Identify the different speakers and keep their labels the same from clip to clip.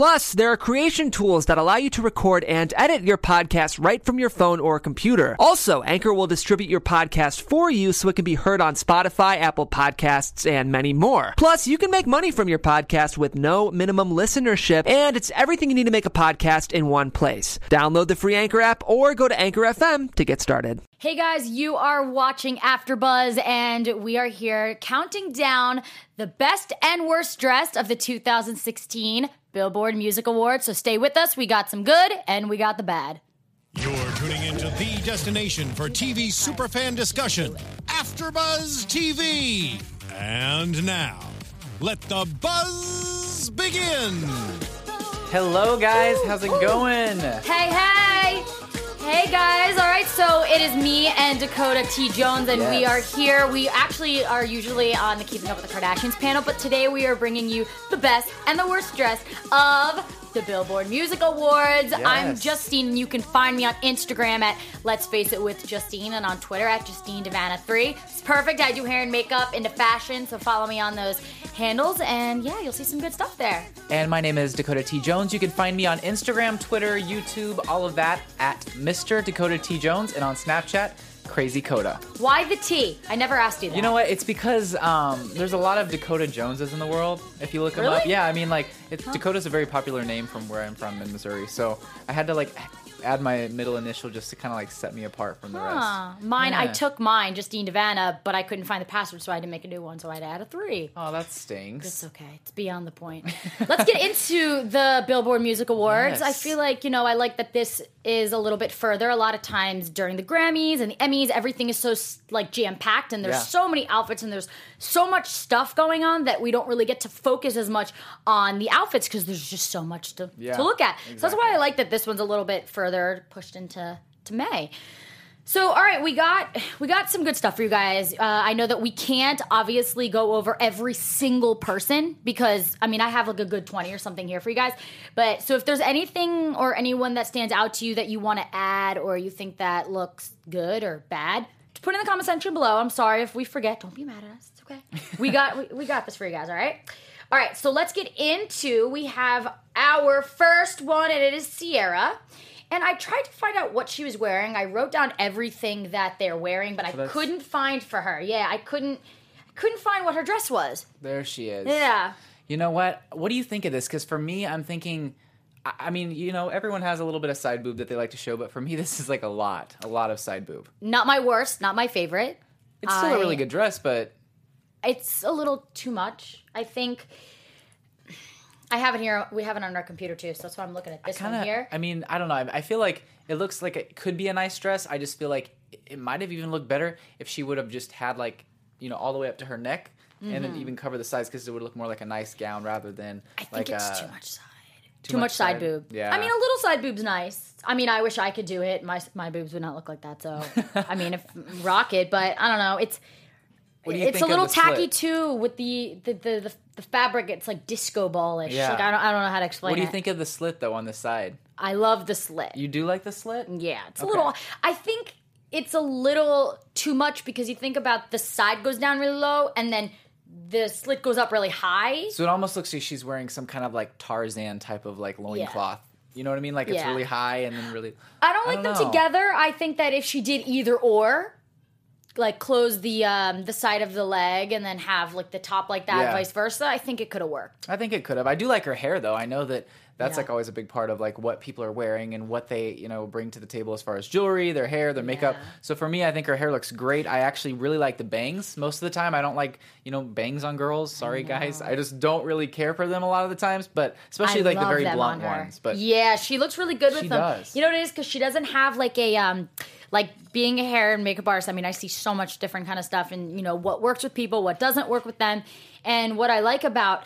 Speaker 1: Plus, there are creation tools that allow you to record and edit your podcast right from your phone or computer. Also, Anchor will distribute your podcast for you so it can be heard on Spotify, Apple Podcasts, and many more. Plus, you can make money from your podcast with no minimum listenership, and it's everything you need to make a podcast in one place. Download the free Anchor app or go to Anchor FM to get started.
Speaker 2: Hey guys, you are watching AfterBuzz, and we are here counting down the best and worst dressed of the 2016 Billboard Music Awards. So stay with us. We got some good and we got the bad.
Speaker 3: You're tuning into the destination for TV superfan discussion, AfterBuzz TV. And now, let the buzz begin.
Speaker 4: Hello, guys. How's it going?
Speaker 2: Hey, hey! Hey guys, all right, so it is me and Dakota T. Jones, and we are here. We actually are usually on the Keeping Up with the Kardashians panel, but today we are bringing you the best and the worst dress of the Billboard Music Awards. I'm Justine, and you can find me on Instagram at Let's Face It with Justine and on Twitter at Justine Devana3. It's perfect. I do hair and makeup into fashion, so follow me on those handles, and yeah, you'll see some good stuff there.
Speaker 4: And my name is Dakota T. Jones. You can find me on Instagram, Twitter, YouTube, all of that at Mr. Dakota T. Jones, and on Snapchat, Crazy Coda.
Speaker 2: Why the T? I never asked you that.
Speaker 4: You know what? It's because um, there's a lot of Dakota Joneses in the world. If you look them up, yeah. I mean, like, it's, Dakota's a very popular name from where I'm from in Missouri. So I had to like add my middle initial just to kind of like set me apart from the
Speaker 2: Huh.
Speaker 4: rest.
Speaker 2: Mine, I took mine, Justine Devana, but I couldn't find the password, so I had to make a new one. So I had to add a three.
Speaker 4: Oh, that stinks.
Speaker 2: It's okay. It's beyond the point. Let's get into the Billboard Music Awards. I feel like, you know, I like that this is a little bit further. A lot of times during the Grammys and the Emmys, everything is so like jam packed and there's
Speaker 4: Yeah.
Speaker 2: so many outfits and there's so much stuff going on that we don't really get to focus as much on the outfits because there's just so much to,
Speaker 4: Yeah,
Speaker 2: to look at. So that's why. I like that this one's a little bit further pushed into to May. So, all right, we got we got some good stuff for you guys. Uh, I know that we can't obviously go over every single person because I mean I have like a good twenty or something here for you guys. But so if there's anything or anyone that stands out to you that you want to add or you think that looks good or bad, put in the comment section below. I'm sorry if we forget. Don't be mad at us. It's okay. We got we, we got this for you guys. All right. All right. So let's get into. We have our first one, and it is Sierra. And I tried to find out what she was wearing. I wrote down everything that they're wearing, but I couldn't find for her. Yeah, I couldn't I couldn't find what her dress was.
Speaker 4: There she is.
Speaker 2: Yeah.
Speaker 4: You know what? What do you think of this? Because for me, I'm thinking. I I mean, you know, everyone has a little bit of side boob that they like to show, but for me, this is like a lot, a lot of side boob.
Speaker 2: Not my worst, not my favorite.
Speaker 4: It's still a really good dress, but
Speaker 2: It's a little too much. I think I have it here. We have it on our computer too, so that's why I'm looking at this
Speaker 4: kind
Speaker 2: one here.
Speaker 4: I mean, I don't know. I, I feel like it looks like it could be a nice dress. I just feel like it, it might have even looked better if she would have just had like, you know, all the way up to her neck, and then even cover the sides because it would look more like a nice gown rather than
Speaker 2: Mm-hmm. I think
Speaker 4: like
Speaker 2: it's
Speaker 4: a,
Speaker 2: too much side. Too, much, side, boob.
Speaker 4: Yeah.
Speaker 2: I mean, a little side boob's nice. I mean, I wish I could do it. My my boobs would not look like that. So, I mean, if rock it, but I don't know. It's
Speaker 4: What do you
Speaker 2: it's
Speaker 4: think
Speaker 2: a
Speaker 4: of
Speaker 2: little
Speaker 4: the
Speaker 2: tacky
Speaker 4: slit?
Speaker 2: too with the the, the the the fabric. It's like disco ballish.
Speaker 4: Yeah.
Speaker 2: Like I don't I don't know how to explain it.
Speaker 4: What do you
Speaker 2: it.
Speaker 4: think of the slit though on the side?
Speaker 2: I love the slit.
Speaker 4: You do like the slit?
Speaker 2: Yeah, it's a
Speaker 4: Okay.
Speaker 2: little. I think it's a little too much because you think about the side goes down really low and then the slit goes up really high.
Speaker 4: So it almost looks like she's wearing some kind of like Tarzan type of like loincloth. You know what I mean? Like it's
Speaker 2: Yeah.
Speaker 4: really high and then really.
Speaker 2: I don't
Speaker 4: I
Speaker 2: like
Speaker 4: don't
Speaker 2: them
Speaker 4: know.
Speaker 2: together. I think that if she did either or, like close the um the side of the leg and then have like the top like that,
Speaker 4: Yeah.
Speaker 2: vice versa, I think it could have worked.
Speaker 4: I think it could have. I do like her hair though. I know that that's
Speaker 2: Yeah.
Speaker 4: like always a big part of like what people are wearing and what they you know bring to the table as far as jewelry, their hair, their makeup.
Speaker 2: Yeah.
Speaker 4: So for me, I think her hair looks great. I actually really like the bangs most of the time. I don't like you know bangs on girls. Sorry guys, I just don't really care for them a lot of the times. But especially
Speaker 2: I
Speaker 4: like the very blunt
Speaker 2: on
Speaker 4: ones. But
Speaker 2: yeah, she looks really good with
Speaker 4: She
Speaker 2: them.
Speaker 4: does.
Speaker 2: You know what it is because she doesn't have like a um like being a hair and makeup artist. I mean, I see so much different kind of stuff, and you know what works with people, what doesn't work with them, and what I like about.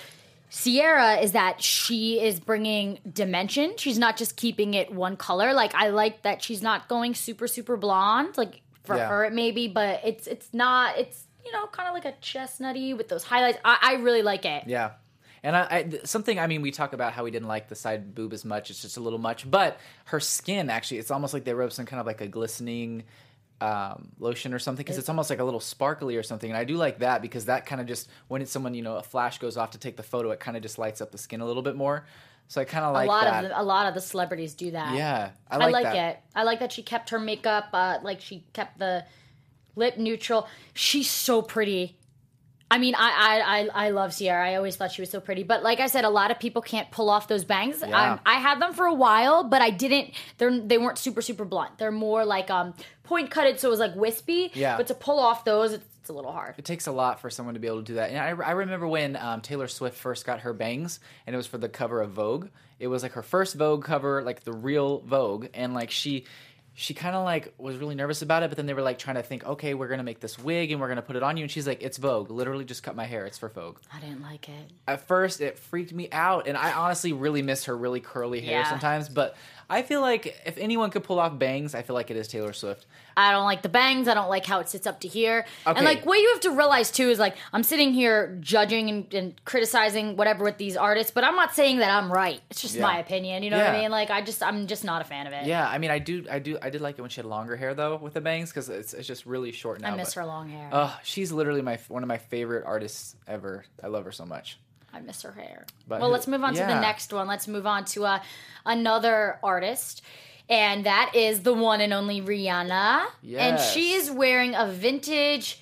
Speaker 2: Sierra is that she is bringing dimension. She's not just keeping it one color. Like I like that she's not going super super blonde. Like for
Speaker 4: Yeah.
Speaker 2: her it may be, but it's it's not. It's you know kind of like a chestnutty with those highlights. I, I really like it.
Speaker 4: Yeah. And I, I something I mean, we talk about how we didn't like the side boob as much; it's just a little much. But her skin actually, it's almost like they rub some kind of like a glistening um, lotion or something because it's almost like a little sparkly or something. And I do like that because that kind of just when it's someone you know a flash goes off to take the photo, it kind of just lights up the skin a little bit more. So I kind of like
Speaker 2: a lot
Speaker 4: that.
Speaker 2: of the, a lot of the celebrities do that.
Speaker 4: yeah, I
Speaker 2: I
Speaker 4: like,
Speaker 2: like,
Speaker 4: that.
Speaker 2: it. I like that she kept her makeup, uh, like she kept the lip neutral. She's so pretty. I mean, I, I I I love Sierra. I always thought she was so pretty, but like I said, a lot of people can't pull off those bangs.
Speaker 4: Yeah.
Speaker 2: Um, I had them for a while, but I didn't. They're they weren't super super blunt. They're more like um point cutted, so it was like wispy.
Speaker 4: Yeah.
Speaker 2: But to pull off those, it's, it's a little hard.
Speaker 4: It takes a lot for someone to be able to do that. And I, I remember when um, Taylor Swift first got her bangs, and it was for the cover of Vogue. It was like her first Vogue cover, like the real Vogue, and like she. She kind of like was really nervous about it, but then they were like trying to think, okay, we're gonna make this wig and we're gonna put it on you, and she's like, it's Vogue. Literally, just cut my hair. It's for Vogue.
Speaker 2: I didn't like it.
Speaker 4: At first, it freaked me out, and I honestly really miss her really curly hair
Speaker 2: Yeah.
Speaker 4: sometimes. But I feel like if anyone could pull off bangs, I feel like it is Taylor Swift.
Speaker 2: I don't like the bangs. I don't like how it sits up to here.
Speaker 4: Okay.
Speaker 2: And like what you have to realize too is like I'm sitting here judging and, and criticizing whatever with these artists, but I'm not saying that I'm right. It's just
Speaker 4: Yeah.
Speaker 2: my opinion. You know what I mean? Like I just I'm just not a fan of it.
Speaker 4: Yeah, I mean, I do, I do, I did like it when she had longer hair though with the bangs because it's, it's just really short now.
Speaker 2: I miss
Speaker 4: but-
Speaker 2: her long hair.
Speaker 4: Oh, she's literally my one of my favorite artists ever. I love her so much.
Speaker 2: I miss her hair.
Speaker 4: But
Speaker 2: well,
Speaker 4: who-
Speaker 2: let's move on to the next one. Let's move on to uh, another artist. And that is the one and only Rihanna. And she is wearing a vintage.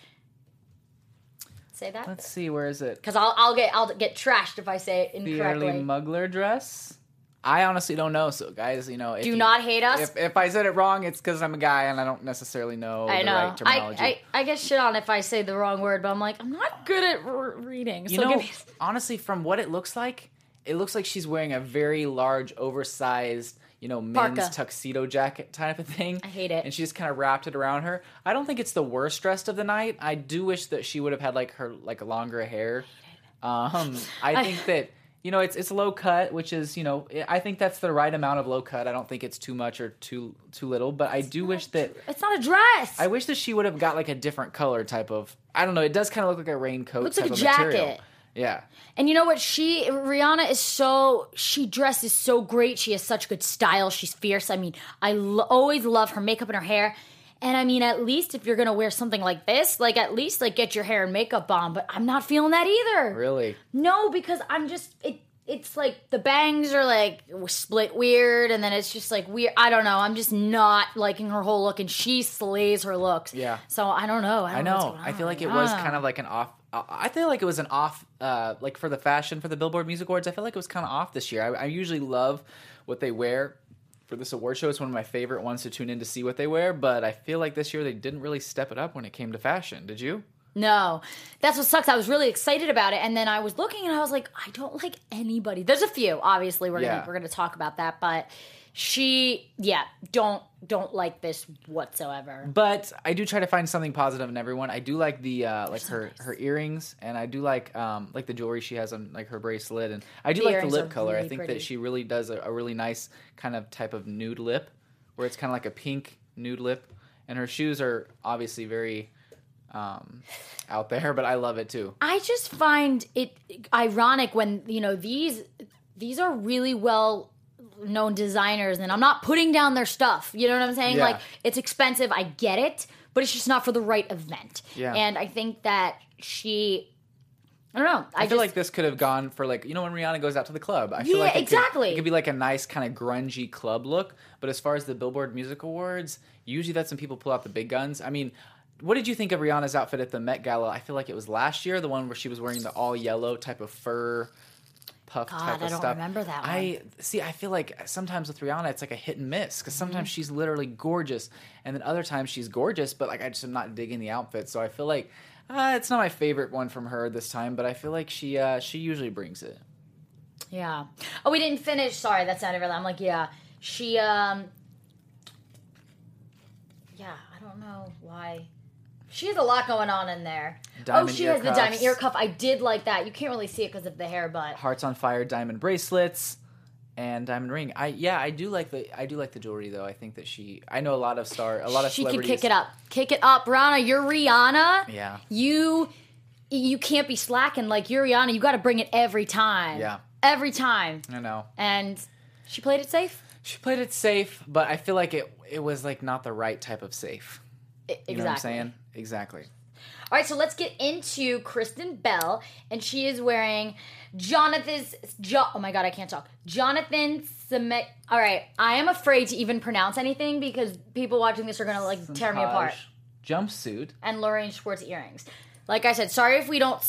Speaker 2: Say that?
Speaker 4: Let's see, where is it?
Speaker 2: Because I'll, I'll get I'll get trashed if I say it
Speaker 4: The
Speaker 2: incorrectly.
Speaker 4: early Mugler dress. I honestly don't know. So, guys, you know, if
Speaker 2: Do
Speaker 4: you-
Speaker 2: not hate us.
Speaker 4: If, if I said it wrong, it's because I'm a guy and I don't necessarily know
Speaker 2: I
Speaker 4: the
Speaker 2: know.
Speaker 4: right
Speaker 2: I. I I get shit on if I say the wrong word, but I'm like I'm not good at r- reading. So
Speaker 4: you know,
Speaker 2: me-
Speaker 4: honestly, from what it looks like, it looks like she's wearing a very large, oversized, you know, men's
Speaker 2: Parka.
Speaker 4: tuxedo jacket type of thing.
Speaker 2: I hate it.
Speaker 4: And she just kind of wrapped it around her. I don't think it's the worst dressed of the night. I do wish that she would have had like her like longer hair. Um, I think that you know it's it's low cut, which is you know I think that's the right amount of low cut. I don't think it's too much or too too little. But I do wish that
Speaker 2: it's not a dress.
Speaker 4: I wish that she would have got like a different color type of. I don't know. It does kind of look like a raincoat.
Speaker 2: Looks
Speaker 4: type
Speaker 2: like a
Speaker 4: of material. Yeah.
Speaker 2: And you know what? She Rihanna is so she dresses so great. She has such good style. She's fierce. I mean, I lo- always love her makeup and her hair. And I mean, at least if you're gonna wear something like this, like at least like get your hair and makeup on. But I'm not feeling that either.
Speaker 4: Really.
Speaker 2: No, because I'm just it. It's like the bangs are like split weird, and then it's just like weird. I don't know. I'm just not liking her whole look, and she slays her looks.
Speaker 4: Yeah.
Speaker 2: So I don't know. I,
Speaker 4: I
Speaker 2: don't know.
Speaker 4: know. I feel like it was
Speaker 2: Ah.
Speaker 4: kind of like an off. uh, I feel like it was an off, uh, like for the fashion for the Billboard Music Awards. I feel like it was kind of off this year. I, I usually love what they wear for this award show. It's one of my favorite ones to tune in to see what they wear. But I feel like this year they didn't really step it up when it came to fashion. Did you?
Speaker 2: No, that's what sucks. I was really excited about it, and then I was looking, and I was like, I don't like anybody. There's a few, obviously. We're
Speaker 4: Yeah.
Speaker 2: gonna we're gonna talk about that, but she, yeah, don't don't like this whatsoever.
Speaker 4: But I do try to find something positive in everyone. I do like the uh, like her her earrings, and I do like um like the jewelry she has on like her bracelet, and I do
Speaker 2: The
Speaker 4: like the lip color. I think
Speaker 2: pretty.
Speaker 4: that she really does a, a really nice kind of type of nude lip, where it's kind of like a pink nude lip, and her shoes are obviously very um out there, but I love it too.
Speaker 2: I just find it ironic when you know these these are really well known designers, and I'm not putting down their stuff. You know what I'm saying?
Speaker 4: Yeah.
Speaker 2: Like it's expensive, I get it, but it's just not for the right event.
Speaker 4: Yeah.
Speaker 2: And I think that she, I don't know. I,
Speaker 4: I feel
Speaker 2: just,
Speaker 4: like this could have gone for like you know when Rihanna goes out to the club. I feel
Speaker 2: Yeah,
Speaker 4: like it could-
Speaker 2: exactly.
Speaker 4: it could be like a nice kind of grungy club look. But as far as the Billboard Music Awards, usually that's when people pull out the big guns. I mean, what did you think of Rihanna's outfit at the Met Gala? I feel like it was last year, the one where she was wearing the all yellow type of fur puff
Speaker 2: God,
Speaker 4: type of stuff.
Speaker 2: I don't
Speaker 4: stuff.
Speaker 2: remember that
Speaker 4: I see. I feel like sometimes with Rihanna, it's like a hit and miss because sometimes
Speaker 2: Mm-hmm.
Speaker 4: she's literally gorgeous, and then other times she's gorgeous, but like I just am not digging the outfit. So I feel like uh, it's not my favorite one from her this time, but I feel like she uh, she usually brings it.
Speaker 2: Yeah. Oh, we didn't finish. Sorry, that's not really. I'm like, yeah. She, um, yeah, I don't know why. She has a lot going on in there.
Speaker 4: Diamond
Speaker 2: oh, she has the diamond ear cuff. I did like that. You can't really see it because of the hair, but
Speaker 4: Hearts on fire, diamond bracelets, and diamond ring. I yeah, I do like the I do like the jewelry though. I think that she. I know a lot of star, a lot of
Speaker 2: she could kick it up. Kick it up, Rihanna. You're Rihanna.
Speaker 4: Yeah.
Speaker 2: You you can't be slacking like Yuriana. You got to bring it every time.
Speaker 4: Yeah.
Speaker 2: every time.
Speaker 4: I know.
Speaker 2: And she played it safe.
Speaker 4: She played it safe, but I feel like it it was like not the right type of safe. You
Speaker 2: exactly.
Speaker 4: know what I'm saying? Exactly.
Speaker 2: All right, so let's get into Kristen Bell, and she is wearing Jonathan's. Jo- oh my god, I can't talk. Jonathan Semet. All right, I am afraid to even pronounce anything because people watching this are gonna like tear me apart.
Speaker 4: Jumpsuit.
Speaker 2: And Lorraine Schwartz earrings. Like I said, sorry if we don't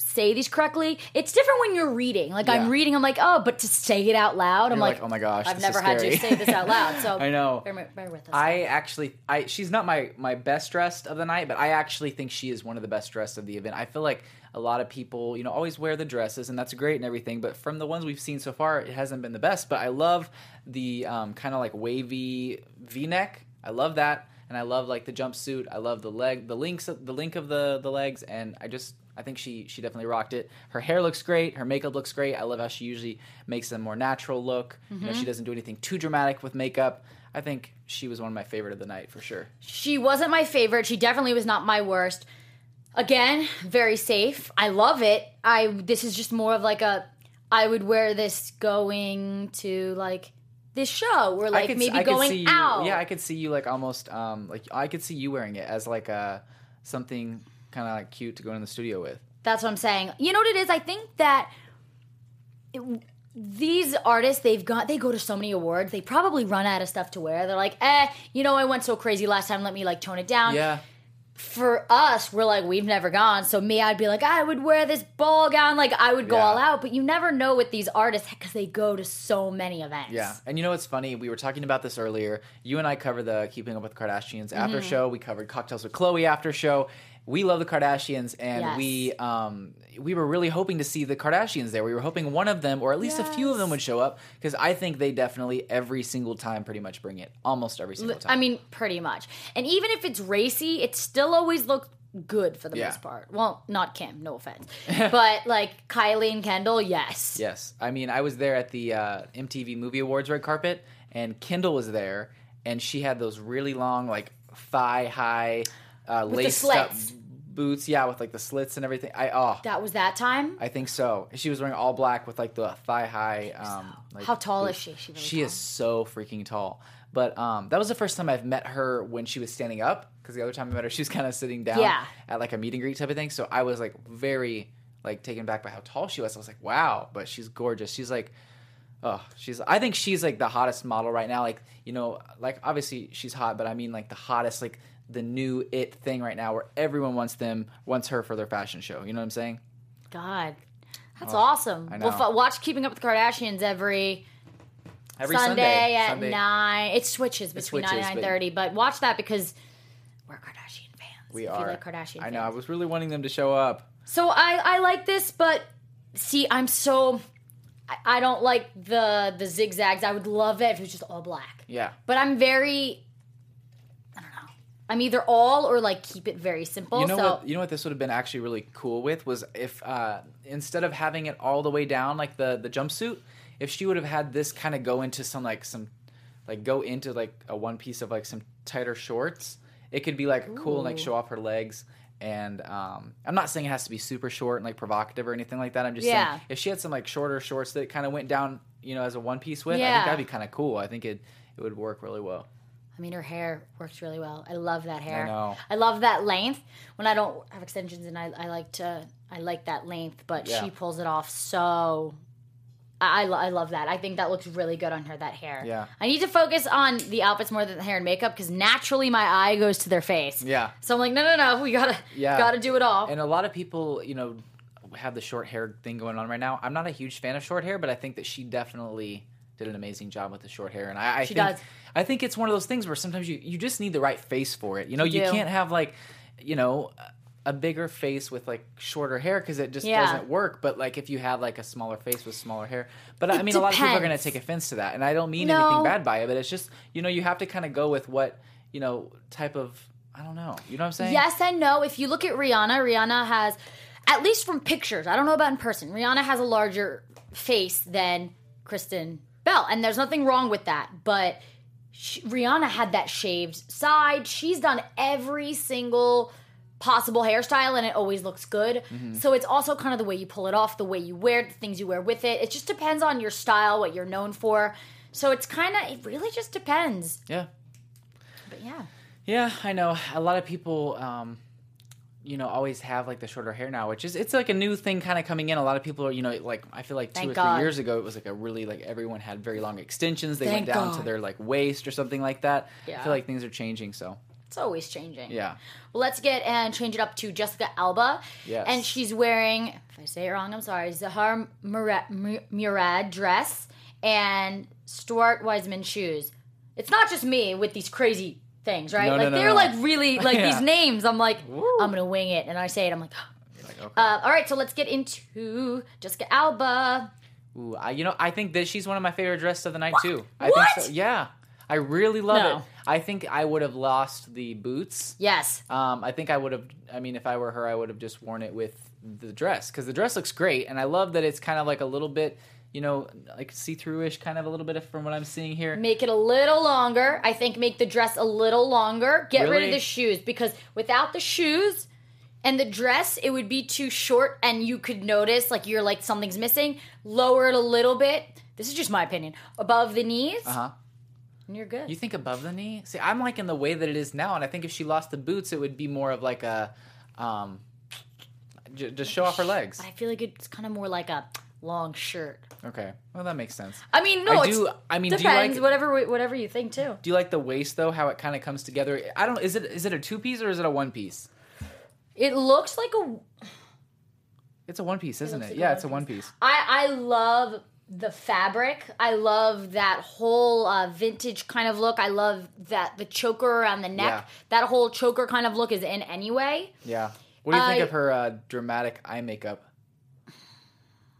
Speaker 2: say these correctly. It's different when you're reading. Like I'm reading, I'm like, oh, but to say it out loud, I'm like,
Speaker 4: like, oh my gosh,
Speaker 2: I've never had to say this out loud. So
Speaker 4: I know.
Speaker 2: Bear, bear with us.
Speaker 4: I actually, I she's not my my best dressed of the night, but I actually think she is one of the best dressed of the event. I feel like a lot of people, you know, always wear the dresses, and that's great and everything. But from the ones we've seen so far, it hasn't been the best. But I love the um, kind of like wavy V neck. I love that, and I love like the jumpsuit. I love the leg, the links, the link of the the legs, and I just. I think she she definitely rocked it. Her hair looks great. Her makeup looks great. I love how she usually makes a more natural look. You know, she doesn't do anything too dramatic with makeup. I think she was one of my favorite of the night for sure.
Speaker 2: She wasn't my favorite. She definitely was not my worst. Again, very safe. I love it. I this is just more of like a I would wear this going to like this show or like
Speaker 4: could,
Speaker 2: maybe going
Speaker 4: you,
Speaker 2: out.
Speaker 4: Yeah, I could see you like almost um like I could see you wearing it as like a something kind of like cute to go in the studio with.
Speaker 2: That's what I'm saying. You know what it is? I think that it- these artists they've got they go to so many awards. They probably run out of stuff to wear. They're like, "Eh, you know I went so crazy last time, let me like tone it down."
Speaker 4: Yeah,
Speaker 2: for us, we're like, we've never gone. So me, I'd be like, I would wear this ball gown. Like I would go
Speaker 4: Yeah.
Speaker 2: all out. But you never know with these artists because they go to so many events.
Speaker 4: yeah. And you know what's funny? We were talking about this earlier. You and I covered the Keeping Up with the Kardashians after
Speaker 2: Mm-hmm.
Speaker 4: show. We covered Kocktails with Khloé after show. We love the Kardashians, and
Speaker 2: Yes.
Speaker 4: we um we were really hoping to see the Kardashians there. We were hoping one of them, or at least a few of them, would show up because I think they definitely every single time pretty much bring it, almost every single time.
Speaker 2: I mean, pretty much. And even if it's racy, it still always looks good for the
Speaker 4: Yeah.
Speaker 2: most part. Well, not Kim, no offense. but like Kylie and Kendall, yes.
Speaker 4: Yes, I mean I was there at the uh, MTV Movie Awards red carpet, and Kendall was there, and she had those really long, like thigh high, uh, laced up boots. Yeah, with like the slits and everything. I oh,
Speaker 2: That was that time.
Speaker 4: I think so. She was wearing all black with like the thigh high. Um, like,
Speaker 2: How tall
Speaker 4: boots.
Speaker 2: is she? She, really
Speaker 4: She is so freaking tall. But um, that was the first time I've met her when she was standing up. Because the other time I met her, she was kind of sitting down
Speaker 2: Yeah.
Speaker 4: at like a meet and greet type of thing. So I was like very like taken back by how tall she was. I was like, wow, but she's gorgeous. She's like, oh, she's. I think she's like the hottest model right now. Like you know, like obviously she's hot, but I mean like the hottest, like the new it thing right now, where everyone wants them, wants her for their fashion show. You know what I'm saying?
Speaker 2: God. That's oh, awesome.
Speaker 4: I
Speaker 2: We'll f- watch Keeping Up with the Kardashians every
Speaker 4: Every
Speaker 2: Sunday, at
Speaker 4: Sunday.
Speaker 2: nine. It switches between
Speaker 4: switches,
Speaker 2: nine and nine thirty, but watch that because we're Kardashian fans.
Speaker 4: We are.
Speaker 2: Like Kardashian.
Speaker 4: I know. I was really wanting them to show up.
Speaker 2: So I I like this, but see, I'm so I, I don't like the the zigzags. I would love it if it was just all black.
Speaker 4: Yeah.
Speaker 2: But I'm very I don't know. I'm either all or like keep it very simple.
Speaker 4: You know
Speaker 2: so
Speaker 4: what? You know what this would have been actually really cool with was if uh, instead of having it all the way down like the the jumpsuit, if she would have had this kind of go into some like some like go into like a one piece of like some tighter shorts, it could be like cool and like show off her legs. And um, I'm not saying it has to be super short and like provocative or anything like that. I'm just
Speaker 2: Yeah.
Speaker 4: saying if she had some like shorter shorts that kind of went down, you know, as a one piece with, I think that'd be kind of cool. I think it it would work really well.
Speaker 2: I mean, her hair works really well. I love that hair.
Speaker 4: I know.
Speaker 2: I love that length. When I don't have extensions, and I, I like to, I like that length. But
Speaker 4: Yeah.
Speaker 2: she pulls it off so. I, I, lo- I love that. I think that looks really good on her. That hair.
Speaker 4: Yeah.
Speaker 2: I need to focus on the outfits more than the hair and makeup because naturally my eye goes to their face.
Speaker 4: Yeah.
Speaker 2: So I'm like, no, no, no. We gotta,
Speaker 4: Yeah.
Speaker 2: gotta do it all.
Speaker 4: And a lot of people, you know, have the short hair thing going on right now. I'm not a huge fan of short hair, but I think that she definitely did an amazing job with the short hair. And I, I
Speaker 2: She
Speaker 4: think,
Speaker 2: does.
Speaker 4: I think it's one of those things where sometimes you, you just need the right face for it. You know,
Speaker 2: You
Speaker 4: you, can't have like, you know, a bigger face with like shorter hair because it just
Speaker 2: Yeah.
Speaker 4: doesn't work. But like if you have like a smaller face with smaller hair, but I
Speaker 2: It
Speaker 4: mean, a lot of people are going to take offense to that, and I don't mean
Speaker 2: No.
Speaker 4: anything bad by it. But it's just you know you have to kind of go with what you know type of I don't know. You know what I'm saying?
Speaker 2: Yes and no. If you look at Rihanna, Rihanna has, at least from pictures, I don't know about in person, Rihanna has a larger face than Kristen Bell. And there's nothing wrong with that. But sh Rihanna had that shaved side. She's done every single possible hairstyle and it always looks good.
Speaker 4: Mm-hmm.
Speaker 2: So it's also kind of the way you pull it off, the way you wear it, the things you wear with it. It just depends on your style, what you're known for. So it's kind of it really just depends.
Speaker 4: Yeah.
Speaker 2: But yeah.
Speaker 4: Yeah, I know. A lot of people, um, you know, always have like the shorter hair now, which is it's like a new thing kind of coming in. A lot of people are, you know, like I feel like two
Speaker 2: Thank
Speaker 4: or
Speaker 2: God.
Speaker 4: three years ago, it was like a really like everyone had very long extensions. They
Speaker 2: Thank
Speaker 4: went down to their like waist or something like that. I feel like things are changing. So
Speaker 2: It's always changing.
Speaker 4: yeah,
Speaker 2: Well, let's get and change it up to Jessica Alba.
Speaker 4: Yes.
Speaker 2: And she's wearing, if I say it wrong, I'm sorry, Zuhair Murad, Murad dress and Stuart Weitzman shoes. It's not just me with these crazy things, right?
Speaker 4: No,
Speaker 2: like
Speaker 4: no,
Speaker 2: they're
Speaker 4: no.
Speaker 2: like really like
Speaker 4: Yeah.
Speaker 2: these names. I'm like, I'm gonna wing it, and I say it. I'm like,
Speaker 4: like okay.
Speaker 2: uh, all right. So let's get into Jessica Alba.
Speaker 4: Ooh, I, you know, I think that she's one of my favorite dresses of the night too. I
Speaker 2: What?
Speaker 4: think so. Yeah, I really love
Speaker 2: No.
Speaker 4: it. I think I would have lost the boots.
Speaker 2: Yes.
Speaker 4: Um, I think I would have. I mean, if I were her, I would have just worn it with the dress because the dress looks great, and I love that it's kind of like a little bit, you know, like see-through-ish, kind of a little bit from what I'm seeing here.
Speaker 2: Make it a little longer. I think make the dress a little longer. Get rid of the shoes because without the shoes and the dress, it would be too short and you could notice like you're like something's missing. Lower it a little bit. This is just my opinion. Above the knees,
Speaker 4: Uh huh.
Speaker 2: and you're good.
Speaker 4: You think above the knee? See, I'm liking the way that it is now, and I think if she lost the boots, it would be more of like a, um, j- just show off her legs.
Speaker 2: but I feel like it's kind of more like a long shirt.
Speaker 4: Okay, well that makes sense.
Speaker 2: I mean, no,
Speaker 4: I do- I mean, do you
Speaker 2: depends.
Speaker 4: like-
Speaker 2: whatever, whatever you think too.
Speaker 4: Do you like the waist though? How it kind of comes together? I don't. Is it is it a two piece or is it a one piece?
Speaker 2: It looks like a
Speaker 4: It's a one piece, isn't it?
Speaker 2: looks like
Speaker 4: yeah,
Speaker 2: one
Speaker 4: it's a one piece.
Speaker 2: I I love the fabric. I love that whole uh, vintage kind of look. I love that the choker around the neck.
Speaker 4: Yeah.
Speaker 2: That whole choker kind of look is in anyway.
Speaker 4: Yeah. What do you think of her uh, dramatic eye makeup?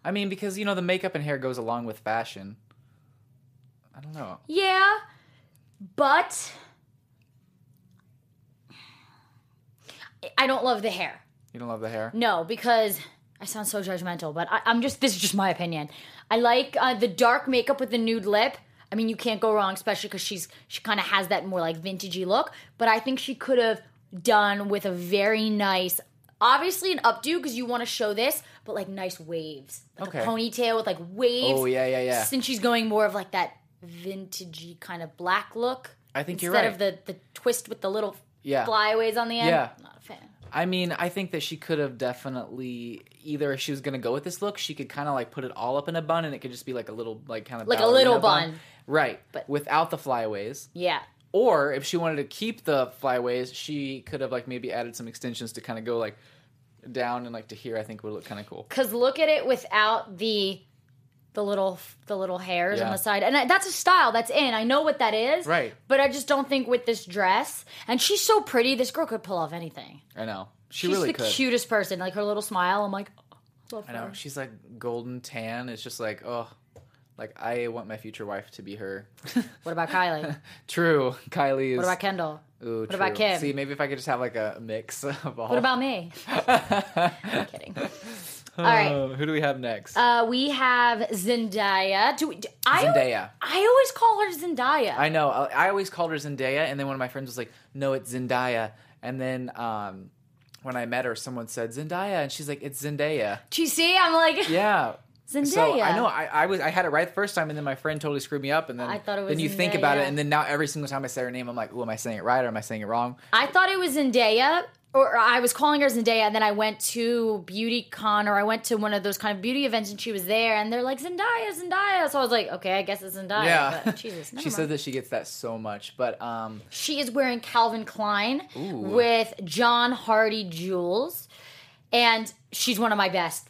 Speaker 4: I mean, because you know the makeup and hair goes along with fashion. I don't know.
Speaker 2: Yeah, but I don't love the hair.
Speaker 4: You don't love the hair?
Speaker 2: No, because I sound so judgmental, but I, I'm just this is just my opinion. I like uh, the dark makeup with the nude lip. I mean, you can't go wrong, especially because she's she kind of has that more like vintagey look. But I think she could have done with a very nice, obviously an updo because you want to show this, but like nice waves, like
Speaker 4: Okay.
Speaker 2: a ponytail with like waves.
Speaker 4: Oh yeah, yeah, yeah.
Speaker 2: Since she's going more of like that vintagey kind of black look.
Speaker 4: I think you're
Speaker 2: instead of the the twist with the little
Speaker 4: Yeah.
Speaker 2: flyaways on the end.
Speaker 4: Yeah.
Speaker 2: not a fan.
Speaker 4: I mean, I think that she could have definitely either if she was gonna go with this look, she could kind of like put it all up in a bun, and it could just be like a little like kind of
Speaker 2: Like a little bun.
Speaker 4: right?
Speaker 2: But-
Speaker 4: without the flyaways.
Speaker 2: Yeah.
Speaker 4: Or if she wanted to keep the flyaways, she could have like maybe added some extensions to kind of go like down and like to here. I think would look kind of cool.
Speaker 2: Cause look at it without the the little the little hairs on the side, and that's a style that's in. I know what that is,
Speaker 4: Right.
Speaker 2: But I just don't think with this dress, and she's so pretty. This girl could pull off anything.
Speaker 4: I know she
Speaker 2: she's
Speaker 4: really
Speaker 2: the
Speaker 4: could.
Speaker 2: cutest person. Like her little smile. I'm like, oh, love
Speaker 4: I know she's like golden tan. It's just like oh, like I want my future wife to be her.
Speaker 2: What about Kylie?
Speaker 4: True, Kylie is.
Speaker 2: what about Kendall?
Speaker 4: Ooh,
Speaker 2: what about
Speaker 4: true.
Speaker 2: Kim?
Speaker 4: See, maybe if I could just have like a mix of all.
Speaker 2: What about me? I'm kidding. All right.
Speaker 4: Oh, who do we have next?
Speaker 2: Uh, we have Zendaya. Do, we, do I?
Speaker 4: Zendaya.
Speaker 2: I always call her Zendaya.
Speaker 4: I know. I, I always called her Zendaya, and then one of my friends was like, "No, it's Zendaya." And then um, when I met her, someone said Zendaya, and she's like, "It's Zendaya."
Speaker 2: Do you see? I'm like,
Speaker 4: Yeah.
Speaker 2: Zendaya.
Speaker 4: So I know I, I was I had it right the first time, and then my friend totally screwed me up, and then
Speaker 2: I thought it was
Speaker 4: then you think about it, and then now every single time I say her name, I'm like, "Oh, am I saying it right or am I saying it wrong?"
Speaker 2: I thought it was Zendaya, or I was calling her Zendaya, and then I went to BeautyCon, or I went to one of those kind of beauty events, and she was there, and they're like Zendaya, Zendaya. So I was like, okay, I guess it's Zendaya.
Speaker 4: Yeah.
Speaker 2: but Jesus,
Speaker 4: she said that she gets that so much, but um,
Speaker 2: she is wearing Calvin Klein
Speaker 4: Ooh.
Speaker 2: with John Hardy jewels, and she's one of my best.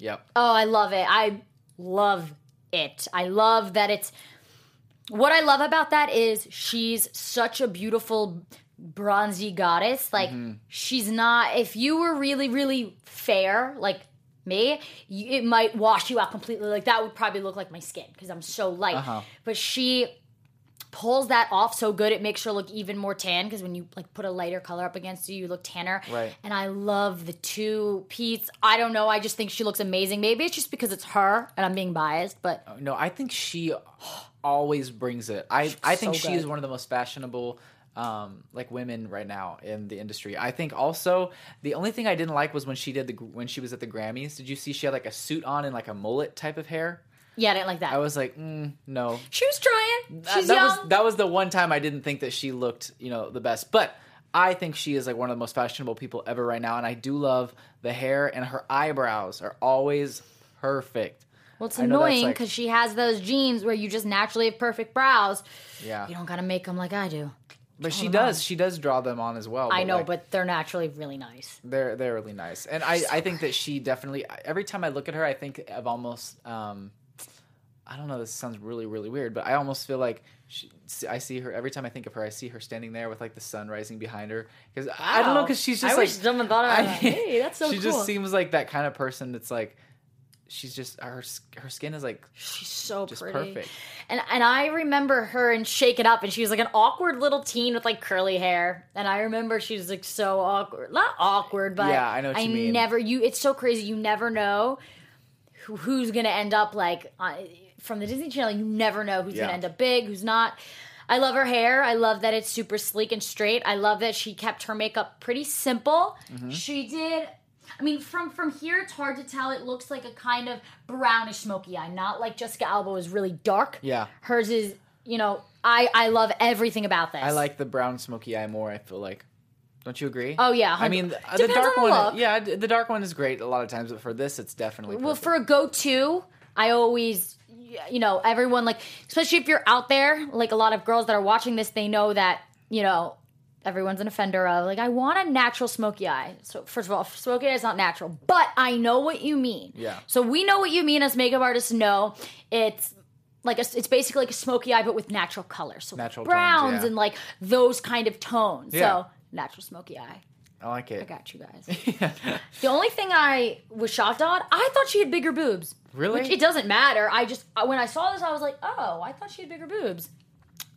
Speaker 4: Yep.
Speaker 2: Oh, I love it. I love it. I love that it's. What I love about that is she's such a beautiful bronzy goddess. Like she's not. If you were really, really fair, like me, it might wash you out completely. Like that would probably look like my skin because I'm so light.
Speaker 4: Uh-huh.
Speaker 2: But she pulls that off so good it makes her look even more tan because when you like put a lighter color up against you you look tanner
Speaker 4: Right.
Speaker 2: and i love the two peats i don't know i just think she looks amazing maybe it's just because it's her and i'm being biased but
Speaker 4: No, I think she always brings it. I I think
Speaker 2: so
Speaker 4: she is one of the most fashionable um, like women right now in the industry. I think also the only thing I didn't like was when she did the when she was at the Grammys. Did you see she had like a suit on and like a mullet type of hair?
Speaker 2: Yeah, I didn't like that.
Speaker 4: I was like, mm, no.
Speaker 2: she was trying.
Speaker 4: That-
Speaker 2: She's
Speaker 4: that
Speaker 2: young.
Speaker 4: was that was the one time I didn't think that she looked, you know, the best. But I think she is like one of the most fashionable people ever right now, and I do love the hair and her eyebrows are always perfect.
Speaker 2: well, it's
Speaker 4: I know that's
Speaker 2: annoying
Speaker 4: like-
Speaker 2: because she has those genes where you just naturally have perfect brows.
Speaker 4: Yeah,
Speaker 2: You don't gotta make them like I do.
Speaker 4: but she does.
Speaker 2: on.
Speaker 4: She does draw them on as well.
Speaker 2: I know,
Speaker 4: like,
Speaker 2: but they're naturally really nice.
Speaker 4: they're they're really nice, and I I think that she definitely. Every time I look at her, I think of almost. um I don't know. This sounds really really weird, but I almost feel like she, I see her every time I think of her. I see her standing there with like the sun rising behind her because I don't know because she's
Speaker 2: I
Speaker 4: just
Speaker 2: wish
Speaker 4: like
Speaker 2: someone thought about
Speaker 4: I-
Speaker 2: that. Hey, that's so
Speaker 4: she
Speaker 2: cool.
Speaker 4: just seems like that kind of person that's like she's just her her skin is like
Speaker 2: She's so
Speaker 4: just
Speaker 2: pretty.
Speaker 4: perfect.
Speaker 2: And and I remember her in Shake It Up, and she was like an awkward little teen with like curly hair. And I remember she was like so awkward, not awkward, but
Speaker 4: Yeah, I know what you mean.
Speaker 2: never you. It's so crazy. You never know who, who's gonna end up like uh, from the Disney Channel. You never know who's
Speaker 4: Yeah.
Speaker 2: gonna end up big, who's not. I love her hair. I love that it's super sleek and straight. I love that she kept her makeup pretty simple.
Speaker 4: Mm-hmm.
Speaker 2: She did. I mean, from from here, it's hard to tell. It looks like a kind of brownish smoky eye, not like Jessica Alba is really dark.
Speaker 4: Yeah.
Speaker 2: hers is. You know, I I love everything about this.
Speaker 4: I like the brown smoky eye more. I feel like. Don't you agree?
Speaker 2: Oh, yeah,
Speaker 4: I mean, the, the dark
Speaker 2: the
Speaker 4: one.
Speaker 2: look.
Speaker 4: Yeah, the dark one is great a lot of times, but for this, it's definitely
Speaker 2: Well, for a go-to, I always, you know, everyone like, especially if you're out there, like a lot of girls that are watching this, they know that you know everyone's an offender of like, I want a natural smoky eye. So first of all, smoky eye is not natural, but I know what you mean.
Speaker 4: Yeah.
Speaker 2: So we know what you mean as makeup artists. Know it's. Like a, it's basically like a smoky eye, but with natural colors, so
Speaker 4: Natural tones,
Speaker 2: browns
Speaker 4: yeah.
Speaker 2: and like those kind of tones.
Speaker 4: Yeah.
Speaker 2: So natural smoky eye.
Speaker 4: I like it.
Speaker 2: I got you guys. the only thing I was shocked on, I thought she had bigger boobs.
Speaker 4: Really?
Speaker 2: Which it doesn't matter. I just when I saw this, I was like, oh, I thought she had bigger boobs.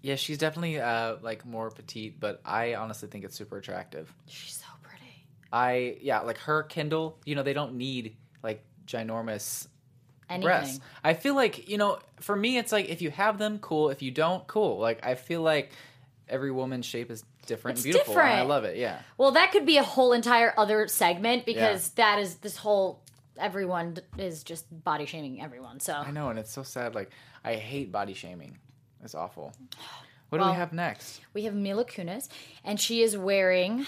Speaker 4: Yeah, she's definitely uh, like more petite, but I honestly think it's super attractive.
Speaker 2: She's so pretty.
Speaker 4: I yeah, like her Kendall. You know, they don't need like ginormous
Speaker 2: Anything.
Speaker 4: breasts. I feel like you know, for me, it's like if you have them, cool. If you don't, cool. Like I feel like every woman's shape is different
Speaker 2: It's
Speaker 4: and beautiful. and I love it. Yeah.
Speaker 2: Well, that could be a whole entire other segment because that is this whole everyone is just body shaming everyone. So
Speaker 4: I know, and it's so sad. Like I hate body shaming. It's awful. What do we have next?
Speaker 2: we have Mila Kunis, and she is wearing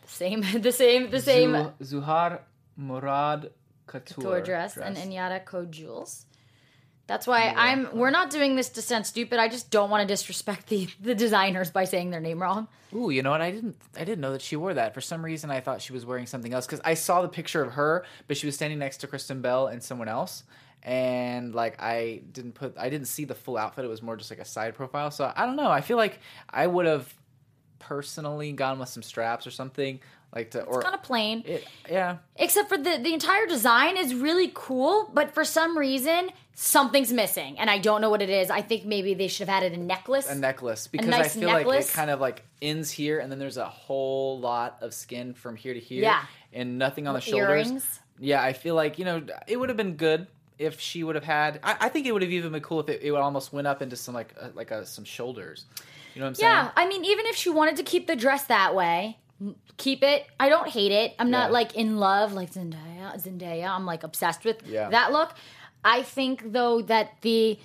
Speaker 2: the same, the same, the same
Speaker 4: Zu- Zuhair Murad Couture,
Speaker 2: tour dress, and Anita Ko Jewels. That's why I'm. We're not doing this to sound stupid. I just don't want to disrespect the the designers by saying their name wrong.
Speaker 4: Ooh, you know what? I didn't. I didn't know that she wore that. For some reason, I thought she was wearing something else because I saw the picture of her, but she was standing next to Kristen Bell and someone else, and like I didn't put. I didn't see the full outfit. It was more just like a side profile. So I don't know. I feel like I would have personally gone with some straps or something like to or
Speaker 2: Kind of plain,
Speaker 4: it, yeah.
Speaker 2: except for the the entire design is really cool, but for some reason something's missing, and I don't know what it is. I think maybe they should have added a necklace.
Speaker 4: a necklace because
Speaker 2: nice
Speaker 4: I feel like
Speaker 2: necklace.
Speaker 4: it kind of like ends here and then there's a whole lot of skin from here to here
Speaker 2: Yeah.
Speaker 4: and nothing on the shoulders.
Speaker 2: Earrings.
Speaker 4: Yeah, I feel like, you know, it would have been good if she would have had I, I think it would have even been cool if it, it would almost went up into some like uh, like uh some shoulders. You know what I'm saying?
Speaker 2: Yeah, I mean, even if she wanted to keep the dress that way, keep it. I don't hate it. I'm not like in love like Zendaya. Zendaya, I'm like obsessed with
Speaker 4: Yeah.
Speaker 2: that look. I think though that the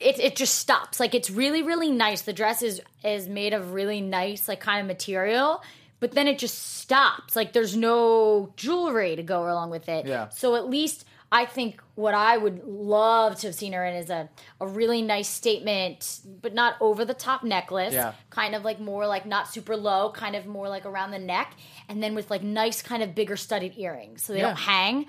Speaker 2: it it just stops. Like it's really really nice. The dress is is made of really nice like kind of material, but then it just stops. Like there's no jewelry to go along with it.
Speaker 4: Yeah.
Speaker 2: So at least I think what I would love to have seen her in is a, a really nice statement, but not over the top necklace.
Speaker 4: Yeah.
Speaker 2: Kind of like more like not super low, kind of more like around the neck, and then with like nice kind of bigger studded earrings so they
Speaker 4: Yeah.
Speaker 2: don't hang.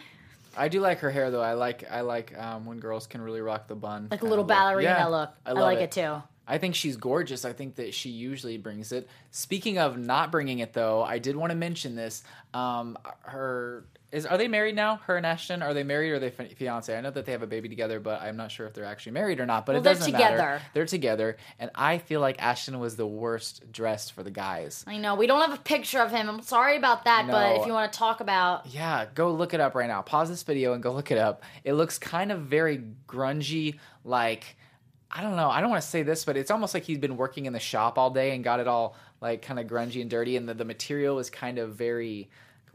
Speaker 4: I do like her hair though. I like I like um, when girls can really rock the bun.
Speaker 2: Like a little
Speaker 4: look.
Speaker 2: ballerina
Speaker 4: Yeah,
Speaker 2: look. I,
Speaker 4: love
Speaker 2: like it. too.
Speaker 4: I think she's gorgeous. I think that she usually brings it. Speaking of not bringing it, though, I did want to mention this. Um, her is are they married now? Her and Ashton are they married or are they fi- fiance? I know that they have a baby together, but I'm not sure if they're actually married or not. But
Speaker 2: Well,
Speaker 4: it
Speaker 2: they're
Speaker 4: doesn't matter.
Speaker 2: together.
Speaker 4: They're together, and I feel like Ashton was the worst dressed for the guys.
Speaker 2: I know we don't have a picture of him. I'm sorry about that, but if you want to talk about
Speaker 4: Yeah, go look it up right now. Pause this video and go look it up. It looks kind of very grungy, like I don't know. I don't want to say this, but it's almost like he's been working in the shop all day and got it all like kind of grungy and dirty, and the, the material is kind of very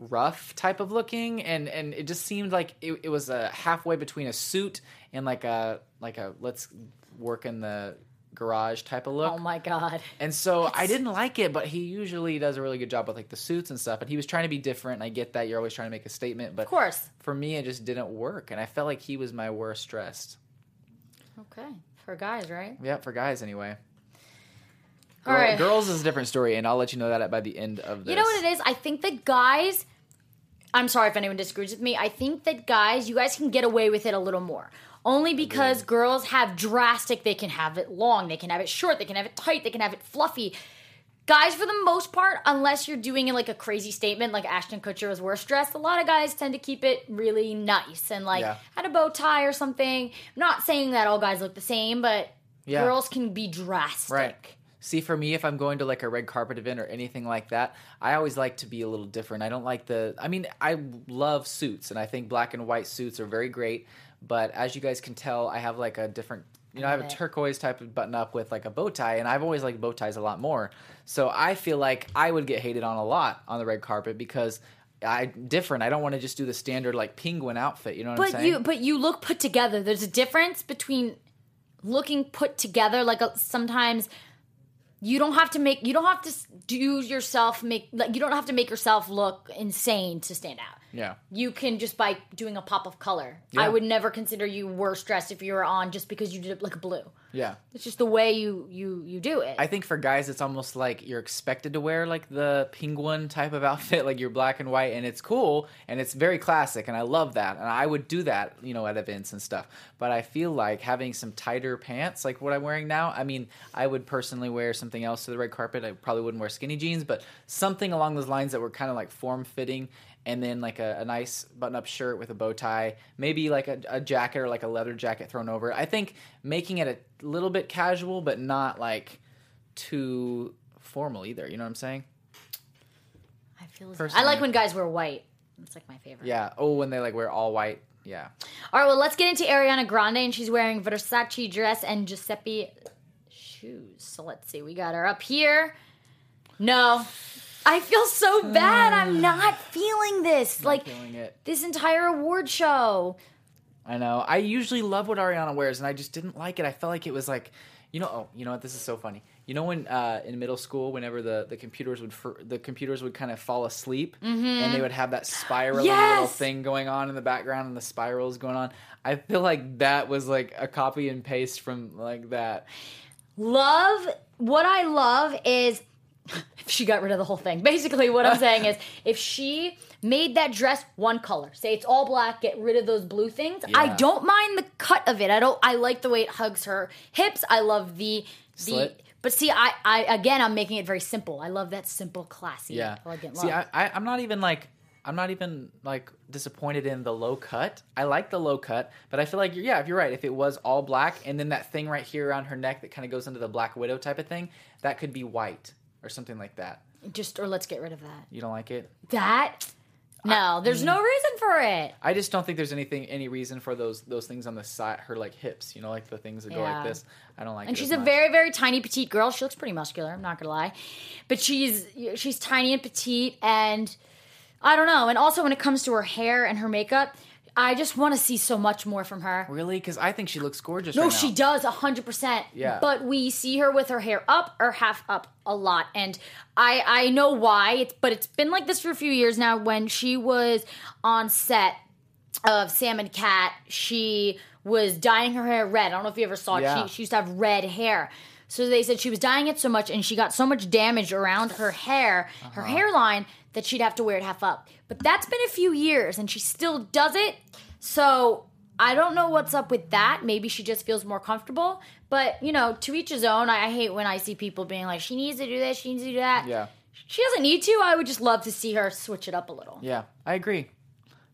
Speaker 4: rough type of looking, and and it just seemed like it, it was a halfway between a suit and like a like a let's work in the garage type of look.
Speaker 2: Oh my god.
Speaker 4: And so I didn't like it, but he usually does a really good job with like the suits and stuff. And he was trying to be different. And I get that you're always trying to make a statement, but
Speaker 2: Of course.
Speaker 4: for me, it just didn't work. And I felt like he was my worst dressed.
Speaker 2: Okay. For guys, right?
Speaker 4: Yeah, for guys anyway.
Speaker 2: All
Speaker 4: Girl-
Speaker 2: right.
Speaker 4: Girls is a different story, and I'll let you know that by the end of this.
Speaker 2: You know what it is? I think that guys. I'm sorry if anyone disagrees with me. I think that guys, you guys can get away with it a little more. Only because girls have drastic, they can have it long, they can have it short, they can have it tight, they can have it fluffy. Guys, for the most part, unless you're doing it like a crazy statement, like Ashton Kutcher was worst dressed, a lot of guys tend to keep it really nice and like
Speaker 4: Yeah.
Speaker 2: had a bow tie or something. I'm not saying that all guys look the same, but
Speaker 4: Yeah.
Speaker 2: girls can be drastic.
Speaker 4: Right. See, for me, if I'm going to like a red carpet event or anything like that, I always like to be a little different. I don't like the. I mean, I love suits, and I think black and white suits are very great. But as you guys can tell, I have like a different. You know, I have a turquoise type of button up with like a bow tie, and I've always liked bow ties a lot more. So I feel like I would get hated on a lot on the red carpet because I different. I don't want to just do the standard like penguin outfit. You know what I'm
Speaker 2: But
Speaker 4: saying?
Speaker 2: you but you look put together. There's a difference between looking put together. Like a, sometimes you don't have to make you don't have to do yourself make like you don't have to make yourself look insane to stand out.
Speaker 4: Yeah.
Speaker 2: You can just by doing a pop of color.
Speaker 4: Yeah.
Speaker 2: I would never consider you worse dressed if you were on just because you did it like blue.
Speaker 4: Yeah.
Speaker 2: It's just the way you you you do it.
Speaker 4: I think for guys, it's almost like you're expected to wear like the penguin type of outfit, like you're black and white, and it's cool and it's very classic, and I love that, and I would do that, you know, at events and stuff. But I feel like having some tighter pants, like what I'm wearing now. I mean, I would personally wear something else to the red carpet. I probably wouldn't wear skinny jeans, but something along those lines that were kind of like form fitting. And then like a, a nice button-up shirt with a bow tie, maybe like a, a jacket or like a leather jacket thrown over. it. I think making it a little bit casual, but not like too formal either. You know what I'm saying?
Speaker 2: I feel I like when guys wear white. It's like my favorite.
Speaker 4: Yeah. Oh, when they like wear all white. Yeah.
Speaker 2: All right, well, let's get into Ariana Grande, and she's wearing Versace dress and Giuseppe shoes. So let's see, we got her up here. No, I feel so bad. I'm not feeling this. Like
Speaker 4: Feeling
Speaker 2: this entire award show.
Speaker 4: I know. I usually love what Ariana wears, and I just didn't like it. I felt like it was like, you know, oh, you know what? This is so funny. You know when uh, in middle school, whenever the, the computers would fr- the computers would kind of fall asleep, and they would have that spiral little
Speaker 2: Mm-hmm.
Speaker 4: Thing going on in the background, and the spirals going on. I feel like that was like a copy and paste from like that.
Speaker 2: Love, what I love is if she got rid of the whole thing. Basically, what I'm saying is if she made that dress one color, say it's all black, get rid of those blue things. I don't mind the cut of it. I don't. I like the way it hugs her hips. I love the the.
Speaker 4: Slit.
Speaker 2: But see, I, I again, I'm making it very simple. I love that simple, classy,
Speaker 4: Yeah.
Speaker 2: elegant
Speaker 4: See,
Speaker 2: look.
Speaker 4: I, I, I'm not even like I'm not even like disappointed in the low cut. I like the low cut, but I feel like yeah, if you're right, if it was all black and then that thing right here around her neck that kind of goes into the Black Widow type of thing, that could be white or something like that.
Speaker 2: Just or let's get rid of that.
Speaker 4: You don't like it?
Speaker 2: That no, there's
Speaker 4: mm.
Speaker 2: no reason for it.
Speaker 4: I just don't think there's anything any reason for those those things on the side her like hips, you know, like the things that go
Speaker 2: Yeah.
Speaker 4: like this. I don't like
Speaker 2: And
Speaker 4: it
Speaker 2: she's a
Speaker 4: much.
Speaker 2: very, very tiny petite girl. She looks pretty muscular. I'm not gonna lie, but she's she's tiny and petite, and I don't know. And also, when it comes to her hair and her makeup, I just want to see so much more from her.
Speaker 4: Really? Because I think she looks gorgeous.
Speaker 2: No,
Speaker 4: right now.
Speaker 2: she does hundred percent.
Speaker 4: Yeah.
Speaker 2: But we see her with her hair up or half up a lot, and I I know why. It's, but it's been like this for a few years now. When she was on set of Sam and Cat, she was dyeing her hair red. I don't know if you ever saw it.
Speaker 4: Yeah.
Speaker 2: She, she used to have red hair. So they said she was dyeing it so much, and she got so much damage around her hair, her
Speaker 4: Uh-huh.
Speaker 2: hairline, that she'd have to wear it half up. But that's been a few years, and she still does it. So I don't know what's up with that. Maybe she just feels more comfortable. But you know, to each his own. I, I hate when I see people being like, "She needs to do this. She needs to do that."
Speaker 4: Yeah.
Speaker 2: She doesn't need to. I would just love to see her switch it up a little.
Speaker 4: Yeah, I agree.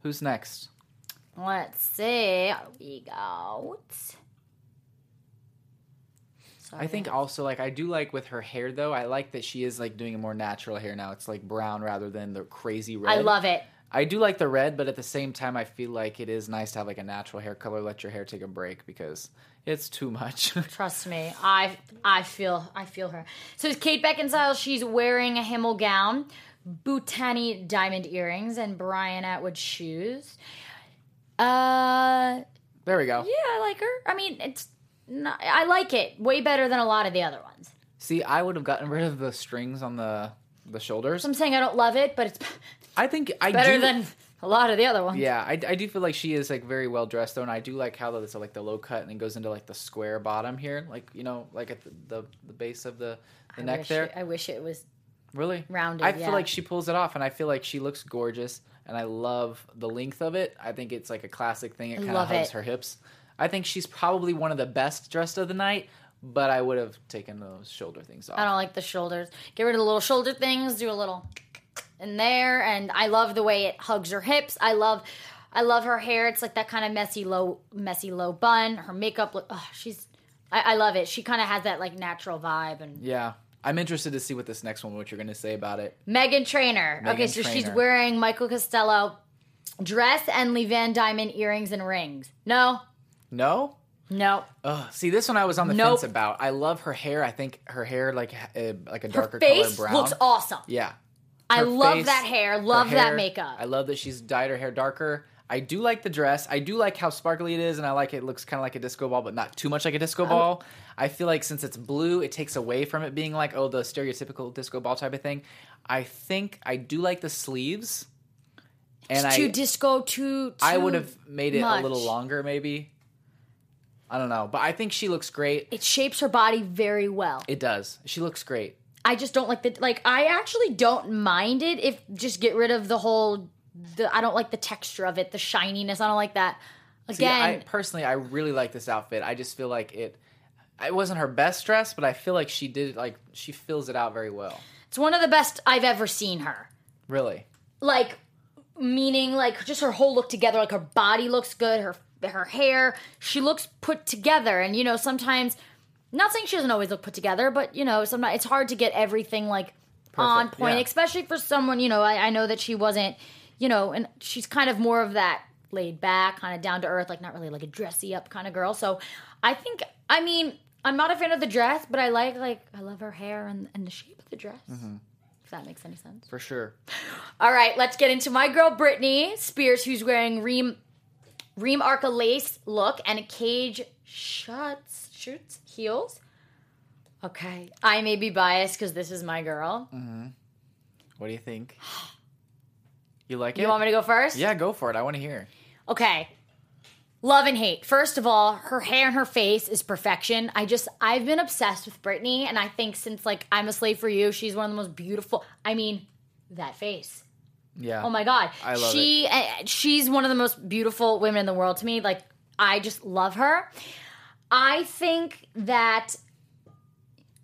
Speaker 4: Who's next?
Speaker 2: Let's see. We got. Sorry.
Speaker 4: I think also like I do like with her hair though. I like that she is like doing a more natural hair now. It's like brown rather than the crazy red.
Speaker 2: I love it.
Speaker 4: I do like the red, but at the same time, I feel like it is nice to have like a natural hair color. Let your hair take a break because it's too much.
Speaker 2: Trust me, I I feel I feel her. So it's Kate Beckinsale. She's wearing a Himmel gown, Butani diamond earrings, and Brian Atwood shoes. Uh,
Speaker 4: there we go.
Speaker 2: yeah, I like her. I mean, it's not, I like it way better than a lot of the other ones.
Speaker 4: See, I would have gotten rid of the strings on the the shoulders.
Speaker 2: I'm saying I don't love it, but it's
Speaker 4: I think I
Speaker 2: better
Speaker 4: do,
Speaker 2: than a lot of the other ones.
Speaker 4: Yeah, I, I do feel like she is like very well dressed though, and I do like how it's like the low cut and then goes into like the square bottom here, like you know, like at the the, the base of the the
Speaker 2: I
Speaker 4: neck there.
Speaker 2: It, I wish it was.
Speaker 4: Really?
Speaker 2: Rounded,
Speaker 4: I feel like she pulls it off, and I feel like she looks gorgeous, and I love the length of it. I think it's like a classic thing. It kind of hugs
Speaker 2: it.
Speaker 4: her hips. I think she's probably one of the best dressed of the night, but I would have taken those shoulder things off.
Speaker 2: I don't like the shoulders. Get rid of the little shoulder things. Do a little in there, and I love the way it hugs her hips. I love, I love her hair. It's like that kind of messy low, messy low bun. Her makeup look. Oh, she's. I, I love it. She kind of has that like natural vibe. And
Speaker 4: Yeah, I'm interested to see what this next one, what you're going to say about it.
Speaker 2: Meghan Trainor. okay, so she's wearing Michael Costello dress and Le Vian Diamond earrings and rings. No,
Speaker 4: No.
Speaker 2: no.
Speaker 4: Ugh, see, this one I was on the
Speaker 2: Nope.
Speaker 4: fence about. I love her hair. I think her hair, like uh, like a
Speaker 2: Her
Speaker 4: darker color brown.
Speaker 2: looks awesome.
Speaker 4: Yeah,
Speaker 2: I
Speaker 4: Her
Speaker 2: love
Speaker 4: face,
Speaker 2: that hair.
Speaker 4: her
Speaker 2: Love that
Speaker 4: hair.
Speaker 2: makeup.
Speaker 4: I love that she's dyed her hair darker. I do like the dress. I do like how sparkly it is, and I like it looks kind of like a disco ball, but not too much like a disco
Speaker 2: Oh.
Speaker 4: ball. I feel like since it's blue, it takes away from it being like oh the stereotypical disco ball type of thing. I think I do like the sleeves, and
Speaker 2: It's too
Speaker 4: I
Speaker 2: disco. Too.
Speaker 4: I would have made it a little
Speaker 2: much.
Speaker 4: longer maybe. I don't know, but I think she looks great.
Speaker 2: It shapes her body very well.
Speaker 4: It does. She looks great.
Speaker 2: I just don't like the like. I actually don't mind it if just get rid of the whole. The I don't like the texture of it, the shininess. I don't like that.
Speaker 4: See,
Speaker 2: Again,
Speaker 4: I personally I really like this outfit. I just feel like it it wasn't her best dress, but I feel like she did like she fills it out very well.
Speaker 2: it's one of the best I've ever seen her.
Speaker 4: Really.
Speaker 2: Like, meaning like just her whole look together. Like her body looks good. Her her hair. She looks put together. And you know, sometimes. Not saying she doesn't always look put together, but you know, sometimes it's hard to get everything like on point,
Speaker 4: yeah.
Speaker 2: especially for someone. You know, I, I know that she wasn't. You know, and she's kind of more of that laid back, kind of down to earth, like not really like a dressy up kind of girl. So I think, I mean, I'm not a fan of the dress, but I like like I love her hair and, and the shape of the dress.
Speaker 4: Mm-hmm.
Speaker 2: If that makes any sense.
Speaker 4: For sure.
Speaker 2: All right, let's get into my girl Britney Spears, who's wearing Reem Reem Acra lace look and a cage shuts shoots heels. Okay, I may be biased because this is my girl. Mm-hmm.
Speaker 4: What do you think? You like it?
Speaker 2: You want me to go first?
Speaker 4: Yeah, go for it. I want to hear.
Speaker 2: Okay. Love and hate. First of all, her hair and her face is perfection. I just I've been obsessed with Britney, and I think since like I'm a slave for you, she's one of the most beautiful. I mean, that face.
Speaker 4: Yeah.
Speaker 2: Oh my god,
Speaker 4: I love
Speaker 2: she uh, she's one of the most beautiful women in the world to me. Like I just love her. I think that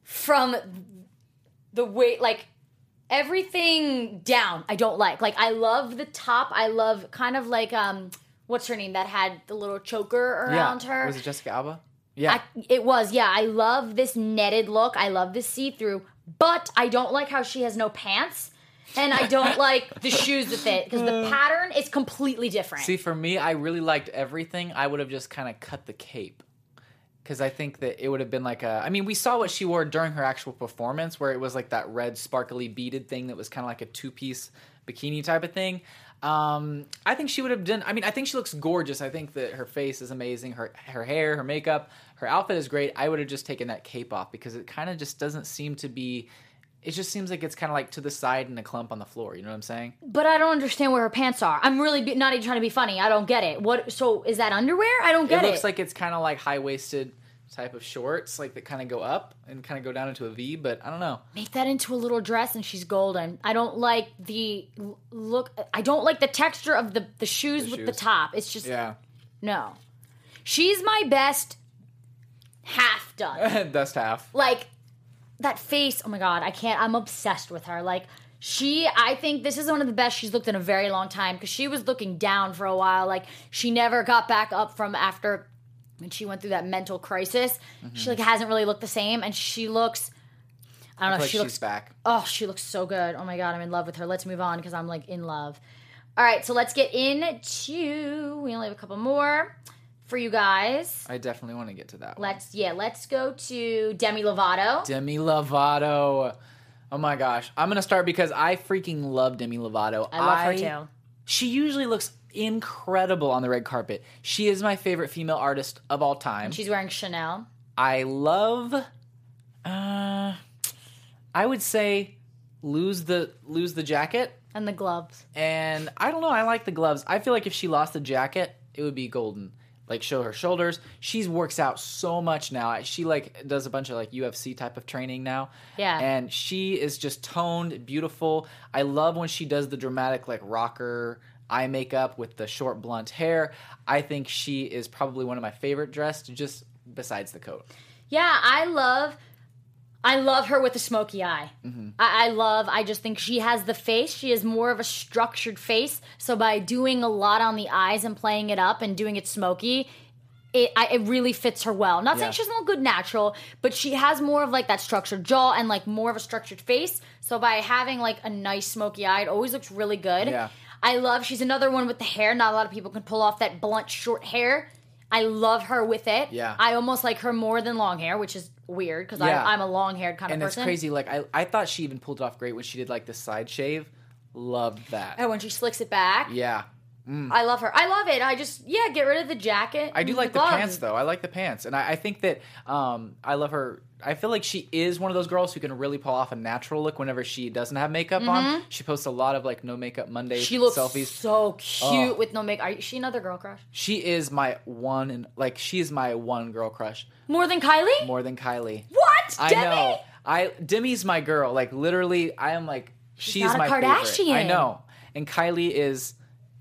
Speaker 2: from the way like everything down I don't like. Like I love the top. I love kind of like um what's her name that had the little choker around
Speaker 4: yeah.
Speaker 2: her.
Speaker 4: Was it Jessica Alba? Yeah.
Speaker 2: I, it was, yeah. I love this netted look. I love this see through, but I don't like how she has no pants. And I don't like the shoes with it because the pattern is completely different.
Speaker 4: See, for me, I really liked everything. I would have just kind of cut the cape. Because I think that it would have been like a. I mean, we saw what she wore during her actual performance, where it was like that red, sparkly, beaded thing that was kind of like a two piece bikini type of thing. Um, I think she would have done. I mean, I think she looks gorgeous. I think that her face is amazing. Her her hair, her makeup, her outfit is great. I would have just taken that cape off because it kind of just doesn't seem to be. It just seems like it's kind of like to the side and a clump on the floor. You know what I'm saying?
Speaker 2: but I don't understand where her pants are. I'm really be- not even trying to be funny. I don't get it. What? So is that underwear? I don't get
Speaker 4: it
Speaker 2: it.
Speaker 4: looks like it's kind of like high waisted type of shorts, like that kind of go up and kind of go down into a V. But I don't know.
Speaker 2: make that into a little dress and she's golden. I don't like the look. I don't like the texture of the the shoes with the top. It's just
Speaker 4: Yeah,
Speaker 2: no. She's my best half done.
Speaker 4: Best half.
Speaker 2: like that face oh my god i can't i'm obsessed with her. Like she i think this is one of the best she's looked in a very long time because she was looking down for a while. Like she never got back up from after when she went through that mental crisis. Mm-hmm. She like hasn't really looked the same and she looks i don't know
Speaker 4: Like
Speaker 2: she
Speaker 4: she's
Speaker 2: looks
Speaker 4: back.
Speaker 2: oh she looks so good. Oh my god i'm in love with her. Let's move on because i'm like in love. All right, so let's get into. We only have a couple more for you guys.
Speaker 4: I definitely want to get to that. one.
Speaker 2: Let's yeah, let's go to Demi Lovato.
Speaker 4: Demi Lovato. Oh my gosh. I'm going to start because I freaking love Demi Lovato.
Speaker 2: I love her too.
Speaker 4: She usually looks incredible on the red carpet. She is my favorite female artist of all time.
Speaker 2: She's wearing Chanel.
Speaker 4: I love uh I would say lose the lose the jacket
Speaker 2: And the gloves.
Speaker 4: and I don't know, I like the gloves. I feel like if she lost the jacket, it would be golden. Like show her shoulders. She works out so much now. She like does a bunch of like UFC type of training now.
Speaker 2: Yeah.
Speaker 4: And she is just toned, beautiful. I love when she does the dramatic like rocker eye makeup with the short blunt hair. I think she is probably one of my favorite dressed just besides the coat.
Speaker 2: Yeah, I love I love her with a smoky eye.
Speaker 4: Mm-hmm.
Speaker 2: I, I love I just think she has the face. She has more of a structured face. So by doing a lot on the eyes and playing it up and doing it smoky, it I, it really fits her well. Not saying
Speaker 4: Yeah.
Speaker 2: she doesn't good natural, but she has more of like that structured jaw and like more of a structured face. So by having like a nice smoky eye, it always looks really good.
Speaker 4: Yeah.
Speaker 2: I love she's another one with the hair. Not a lot of people can pull off that blunt short hair. I love her with it.
Speaker 4: Yeah.
Speaker 2: I almost like her more than long hair, which is weird because
Speaker 4: Yeah.
Speaker 2: I'm a long haired kind
Speaker 4: And
Speaker 2: of person.
Speaker 4: And it's crazy. Like I, I thought she even pulled it off great when she did like the side shave. Loved that.
Speaker 2: And when she slicks it back,
Speaker 4: Yeah.
Speaker 2: I love her. I love it. I just yeah, get rid of the jacket.
Speaker 4: I do like the,
Speaker 2: gloves.
Speaker 4: pants though. I like the pants, and I, I think that um, I love her. I feel like she is one of those girls who can really pull off a natural look whenever she doesn't have makeup on. She posts a lot of like no makeup Monday
Speaker 2: Mm-hmm. She looks
Speaker 4: selfies.
Speaker 2: so cute
Speaker 4: Oh.
Speaker 2: with no makeup. Are you, is she another girl crush?
Speaker 4: She is my one, and like she is my one girl crush
Speaker 2: More than Kylie?
Speaker 4: more than Kylie.
Speaker 2: What?
Speaker 4: I
Speaker 2: Demi?
Speaker 4: know. I Demi's my girl. Like literally, I am like she's,
Speaker 2: a
Speaker 4: my
Speaker 2: Kardashian.
Speaker 4: favorite. I know, and Kylie is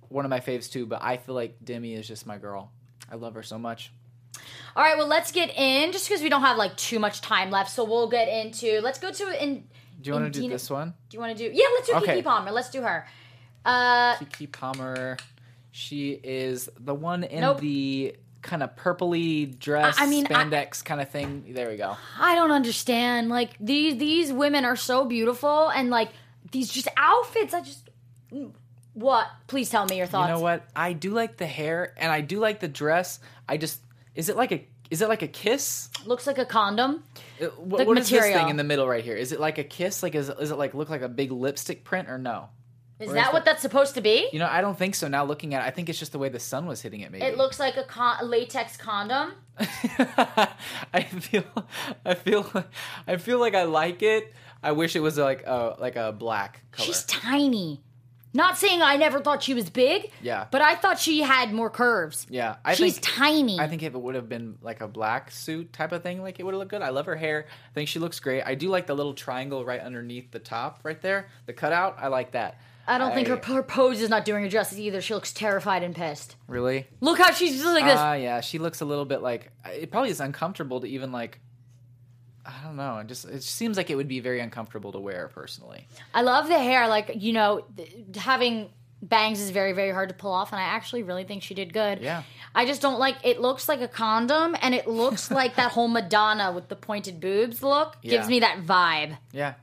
Speaker 4: one of my faves too. But I feel like Demi is just my girl. I love her so much.
Speaker 2: All right, well, let's get in just because we don't have like too much time left. So we'll get into. Let's go to in.
Speaker 4: Do you want to do this one?
Speaker 2: Do you want to do? Yeah, let's do
Speaker 4: Okay.
Speaker 2: Keke Palmer. Let's do her. Uh,
Speaker 4: Keke Palmer. She is the one in
Speaker 2: Nope.
Speaker 4: the kind of purpley dress,
Speaker 2: I- I mean, I-
Speaker 4: spandex kind of thing. There we go.
Speaker 2: I don't understand. Like these these women are so beautiful, and like these just outfits. I just what? Please tell me your thoughts.
Speaker 4: You know what? I do like the hair and I do like the dress. I just is it like a is it like a kiss?
Speaker 2: Looks like a condom.
Speaker 4: Uh, wh-
Speaker 2: The
Speaker 4: what is this
Speaker 2: material.
Speaker 4: thing in the middle right here? Is it like a kiss? Like is, is it like look like a big lipstick print or no?
Speaker 2: Is
Speaker 4: Or
Speaker 2: that what that's supposed to be?
Speaker 4: You know, I don't think so. Now looking at, it, I think it's just the way the sun was hitting it. Maybe
Speaker 2: It looks like a, con- a latex condom.
Speaker 4: I feel, I feel, I feel like I like it. I wish it was like a like a black color.
Speaker 2: She's tiny. Not saying I never thought she was big.
Speaker 4: Yeah.
Speaker 2: But I thought she had more curves.
Speaker 4: yeah, I
Speaker 2: She's
Speaker 4: think
Speaker 2: tiny.
Speaker 4: I think if it would have been like a black suit type of thing, like it would have looked good. I love her hair. I think she looks great. I do like the little triangle right underneath the top, right there, the cutout. I like that.
Speaker 2: I don't think her, her pose is not doing her justice either. She looks terrified and pissed.
Speaker 4: Really?
Speaker 2: Look how she's just like this.
Speaker 4: Ah, yeah. She looks a little bit like it. Probably is uncomfortable to even like. I don't know. It just it seems like it would be very uncomfortable to wear personally.
Speaker 2: I love the hair. Like, you know, th- having bangs is very, very hard to pull off. And I actually really think she did good.
Speaker 4: Yeah.
Speaker 2: I just don't like it looks like a condom and it looks like that whole Madonna with the pointed boobs look gives me that vibe.
Speaker 4: Yeah,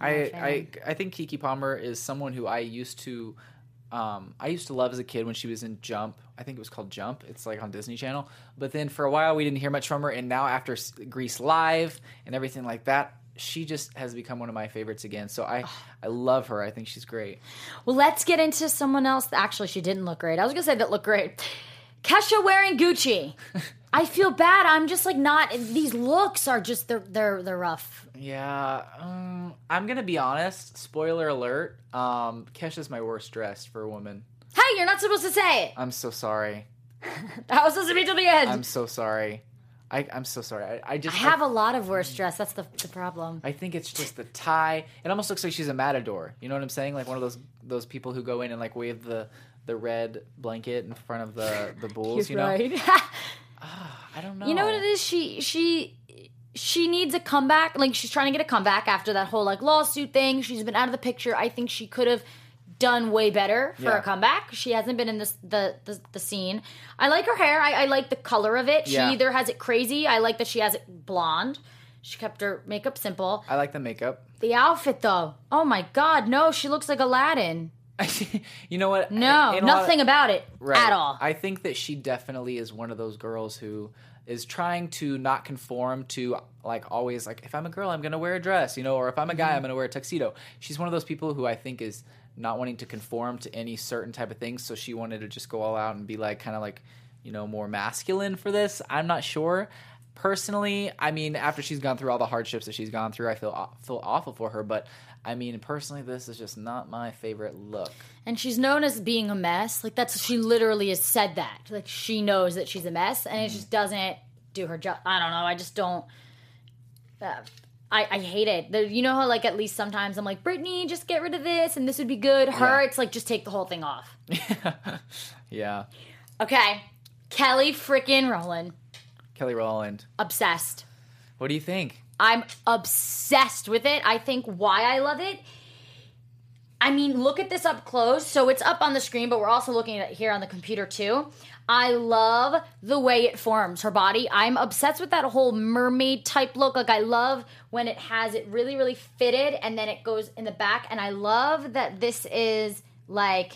Speaker 4: I, I I think Keke Palmer is someone who I used to, um, I used to love as a kid when she was in Jump. I think it was called Jump. It's like on Disney Channel. But then for a while we didn't hear much from her, and now after Grease Live and everything like that, she just has become one of my favorites again. So I I love her. I think she's great.
Speaker 2: Well, let's get into someone else. Actually, she didn't look great. I was gonna say that looked great. Kesha wearing Gucci. I feel bad. I'm just like not. These looks are just they're they're they're rough.
Speaker 4: Yeah, um, I'm gonna be honest. Spoiler alert. Um, Kesha's my worst dressed for a woman.
Speaker 2: Hey, you're not supposed to say it.
Speaker 4: I'm so sorry.
Speaker 2: That was supposed to be to the end.
Speaker 4: I'm so sorry. I, I'm so sorry. I, I just
Speaker 2: I have a lot of worst dress. That's the, the problem.
Speaker 4: I think it's just the tie. It almost looks like she's a matador. You know what I'm saying? Like one of those those people who go in and like wave the the red blanket in front of the the bulls. you know?
Speaker 2: right.
Speaker 4: Ah, I don't know.
Speaker 2: you know what it is? She she she needs a comeback. Like she's trying to get a comeback after that whole like lawsuit thing. She's been out of the picture. I think she could have done way better for
Speaker 4: Yeah.
Speaker 2: a comeback. She hasn't been in this the the, the scene. I like her hair. I, I like the color of it.
Speaker 4: Yeah.
Speaker 2: She either has it crazy. I like that she has it blonde. She kept her makeup simple.
Speaker 4: I like the makeup.
Speaker 2: The outfit though. Oh my god, no, she looks like Aladdin.
Speaker 4: you know what?
Speaker 2: No,
Speaker 4: In a lot of-
Speaker 2: nothing about it
Speaker 4: Right.
Speaker 2: at all.
Speaker 4: I think that she definitely is one of those girls who is trying to not conform to like always like if I'm a girl I'm gonna wear a dress, you know, or if I'm a guy
Speaker 2: Mm-hmm.
Speaker 4: I'm gonna wear a tuxedo. She's one of those people who I think is not wanting to conform to any certain type of thing, so she wanted to just go all out and be like kind of like you know more masculine for this. I'm not sure. Personally, I mean, after she's gone through all the hardships that she's gone through, I feel feel awful for her. But I mean, personally, this is just not my favorite look.
Speaker 2: and she's known as being a mess. Like that's she literally has said that. Like she knows that she's a mess, and it just doesn't do her job. I don't know. I just don't. Uh, I, I hate it. There, you know how like at least sometimes I'm like Britney, just get rid of this, and this would be good. Her,
Speaker 4: Yeah.
Speaker 2: it's like just take the whole thing off.
Speaker 4: yeah,
Speaker 2: Okay, Kelly freaking Rowland,
Speaker 4: Kelly Rowland.
Speaker 2: obsessed.
Speaker 4: What do you think?
Speaker 2: I'm obsessed with it. I think why I love it. I mean, look at this up close. So it's up on the screen, but we're also looking at it here on the computer too. I love the way it forms her body. I'm obsessed with that whole mermaid type look. Like I love when it has it really, really fitted and then it goes in the back. And I love that this is like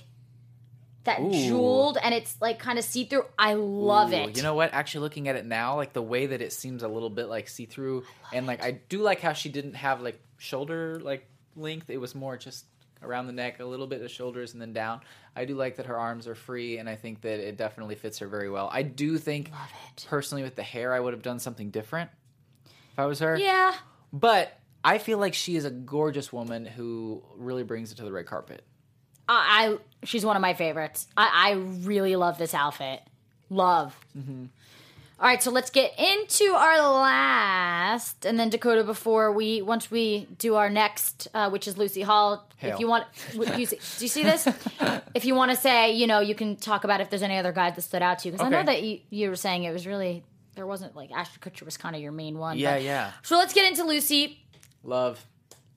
Speaker 2: that
Speaker 4: Ooh.
Speaker 2: jeweled and it's like kind of see through. I love
Speaker 4: Ooh,
Speaker 2: it.
Speaker 4: You know what? Actually, looking at it now, like the way that it seems a little bit like see through, and like I do like how she didn't have like shoulder like length. It was more just around the neck, a little bit of shoulders, and then down. I do like that her arms are free, and I think that it definitely fits her very well. I do think, personally, with the hair, I would have done something different if I was her.
Speaker 2: yeah.
Speaker 4: But I feel like she is a gorgeous woman who really brings it to the red carpet.
Speaker 2: I, I she's one of my favorites. I, I really love this outfit. Love.
Speaker 4: Mm-hmm.
Speaker 2: All right, so let's get into our last, and then Dakota. Before we, once we do our next, uh, which is Lucy Hall.
Speaker 4: Hail.
Speaker 2: If you want, you see, do you see this? if you want to say, you know, you can talk about if there's any other guys that stood out to you, because I know that you, you were saying it was really there wasn't like Ashton Kutcher was kind of your main one.
Speaker 4: Yeah,
Speaker 2: but-
Speaker 4: yeah.
Speaker 2: So let's get into Lucy.
Speaker 4: Love.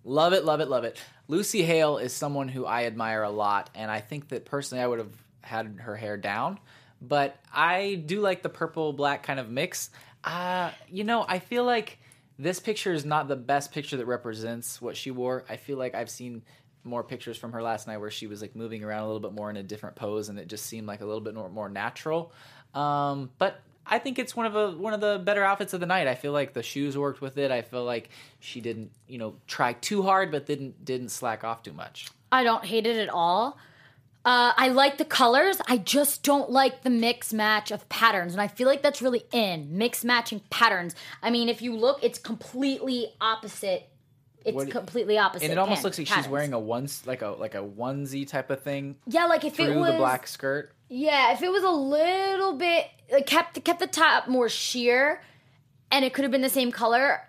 Speaker 4: Love it, love it, love it. Lucy Hale is someone who I admire a lot, and I think that personally I would have had her hair down, but I do like the purple black kind of mix. Uh, you know, I feel like this picture is not the best picture that represents what she wore. I feel like I've seen more pictures from her last night where she was like moving around a little bit more in a different pose, and it just seemed like a little bit more, more natural. Um, but I think it's one of the one of the better outfits of the night. I feel like the shoes worked with it. I feel like she didn't, you know, try too hard, but didn't didn't slack off too much.
Speaker 2: I don't hate it at all. Uh, I like the colors. I just don't like the mix match of patterns, and I feel like that's really in mix matching patterns. I mean, if you look, it's completely opposite. It's
Speaker 4: What-
Speaker 2: completely opposite.
Speaker 4: And it almost looks like she's wearing a ones like a like a onesie type of thing
Speaker 2: yeah, like if
Speaker 4: through
Speaker 2: it was
Speaker 4: the black skirt.
Speaker 2: yeah, if it was a little bit like, kept kept the top more sheer, and it could have been the same color.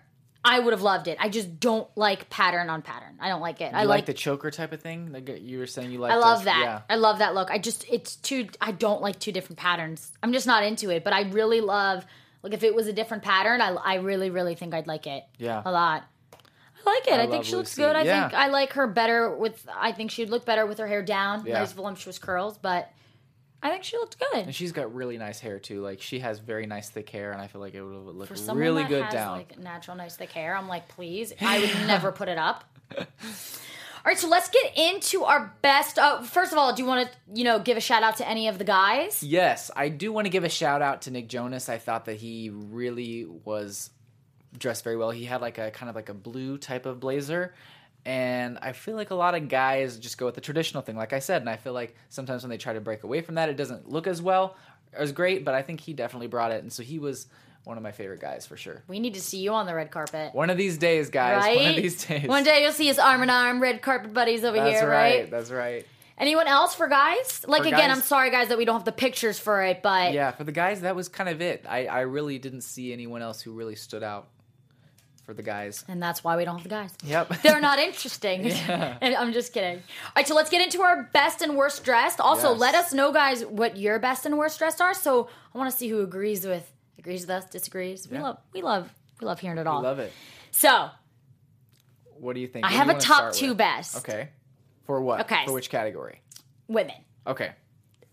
Speaker 2: I would have loved it. I just don't like pattern on pattern. I don't like it. I like
Speaker 4: like the choker type of thing. Like uh, you were saying, you like.
Speaker 2: I love
Speaker 4: those-
Speaker 2: that.
Speaker 4: Yeah.
Speaker 2: I love that look. I just it's too I don't like two different patterns. I'm just not into it, but I really love like if it was a different pattern, I I really really think I'd like it.
Speaker 4: Yeah.
Speaker 2: A lot. I like it. I,
Speaker 4: I
Speaker 2: think she looks
Speaker 4: Lucy.
Speaker 2: good. I
Speaker 4: Yeah.
Speaker 2: think I like her better with I think she'd look better with her hair down,
Speaker 4: Yeah.
Speaker 2: nice voluptuous curls, but I think she looked good.
Speaker 4: And she's got really nice hair too. Like she has very nice thick hair, and I feel like it would look
Speaker 2: For
Speaker 4: really good
Speaker 2: has
Speaker 4: down.
Speaker 2: like natural nice thick hair, I'm like, please. I would never put it up. All right, so let's get into our best. Uh, first of all, do you want to, you know, give a shout out to any of the guys?
Speaker 4: Yes, I do want to give a shout out to Nick Jonas. I thought that he really was dressed very well. He had like a kind of like a blue type of blazer. And I feel like a lot of guys just go with the traditional thing, like I said. And I feel like sometimes when they try to break away from that, it doesn't look as well, as great. But I think he definitely brought it. And so he was one of my favorite guys for sure.
Speaker 2: We need to see you on the red carpet.
Speaker 4: One of these days, guys.
Speaker 2: Right?
Speaker 4: One of these days.
Speaker 2: One day you'll see us arm in arm, red carpet buddies over
Speaker 4: That's
Speaker 2: here,
Speaker 4: right.
Speaker 2: right?
Speaker 4: That's right.
Speaker 2: Anyone else for guys? Like
Speaker 4: For
Speaker 2: again,
Speaker 4: guys-
Speaker 2: I'm sorry guys that we don't have the pictures for it, but
Speaker 4: Yeah, for the guys, that was kind of it. I, I really didn't see anyone else who really stood out for the guys.
Speaker 2: and that's why we don't have the guys.
Speaker 4: Yep.
Speaker 2: They're not interesting.
Speaker 4: Yeah.
Speaker 2: And I'm just kidding. All right, so let's get into our best and worst dressed. Also,
Speaker 4: Yes.
Speaker 2: let us know, guys, what your best and worst dressed are. So I want to see who agrees with agrees with us, disagrees. We
Speaker 4: Yeah.
Speaker 2: love, we love, we love hearing it all.
Speaker 4: We love it.
Speaker 2: So
Speaker 4: What do you think?
Speaker 2: I
Speaker 4: What
Speaker 2: have a top two
Speaker 4: with?
Speaker 2: best.
Speaker 4: Okay. For what?
Speaker 2: Okay.
Speaker 4: For which category?
Speaker 2: women.
Speaker 4: Okay.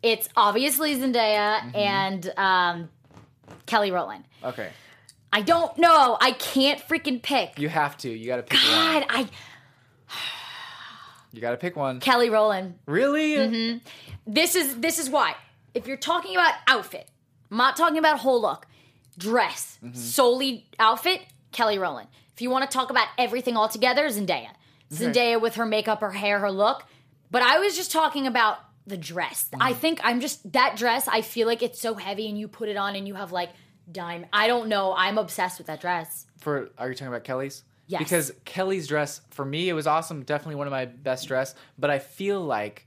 Speaker 2: It's obviously Zendaya
Speaker 4: Mm-hmm.
Speaker 2: and um, Kelly Rowland.
Speaker 4: Okay.
Speaker 2: I don't know. I can't freaking pick.
Speaker 4: You have to. You got to pick
Speaker 2: God,
Speaker 4: one.
Speaker 2: I
Speaker 4: You got to pick one.
Speaker 2: Kelly Rowland.
Speaker 4: Really?
Speaker 2: Mm-hmm. This is this is why. If you're talking about outfit, I'm not talking about whole look, dress,
Speaker 4: Mm-hmm.
Speaker 2: solely outfit, Kelly Rowland. If you want to talk about everything all together, Zendaya. Zendaya with her makeup, her hair, her look. But I was just talking about the dress. I
Speaker 4: Mm-hmm.
Speaker 2: think I'm just that dress. I feel like it's so heavy, and you put it on, and you have like dime. I don't know. I'm obsessed with that dress.
Speaker 4: For are you talking about Kelly's?
Speaker 2: Yes.
Speaker 4: Because Kelly's dress for me it was awesome, definitely one of my best dress. But I feel like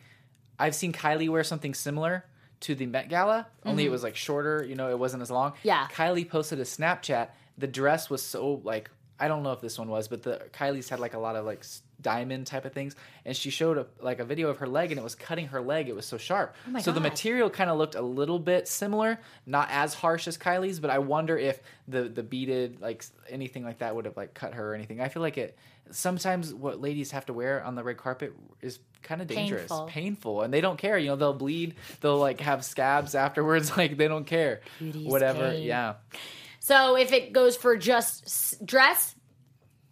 Speaker 4: I've seen Kylie wear something similar to the Met Gala, only it was like shorter. You know, it wasn't as long.
Speaker 2: Mm-hmm. Yeah.
Speaker 4: Kylie posted a Snapchat. The dress was so like I don't know if this one was, but the Kylie's had like a lot of like diamond type of things, and she showed a, like a video of her leg, and it was cutting her leg. It was so sharp.
Speaker 2: Oh my
Speaker 4: so the material kind of looked a little bit similar, not as harsh as Kylie's, but I wonder if the the beaded like anything like that would have like cut her or anything. I feel like it. Sometimes what ladies have to wear on the red carpet is kind of dangerous,
Speaker 2: Painful.
Speaker 4: painful, and they don't care. You know, they'll bleed, they'll like have scabs afterwards. Like they don't care.
Speaker 2: Beauty is
Speaker 4: Whatever.
Speaker 2: pain.
Speaker 4: Yeah.
Speaker 2: So if it goes for just dress,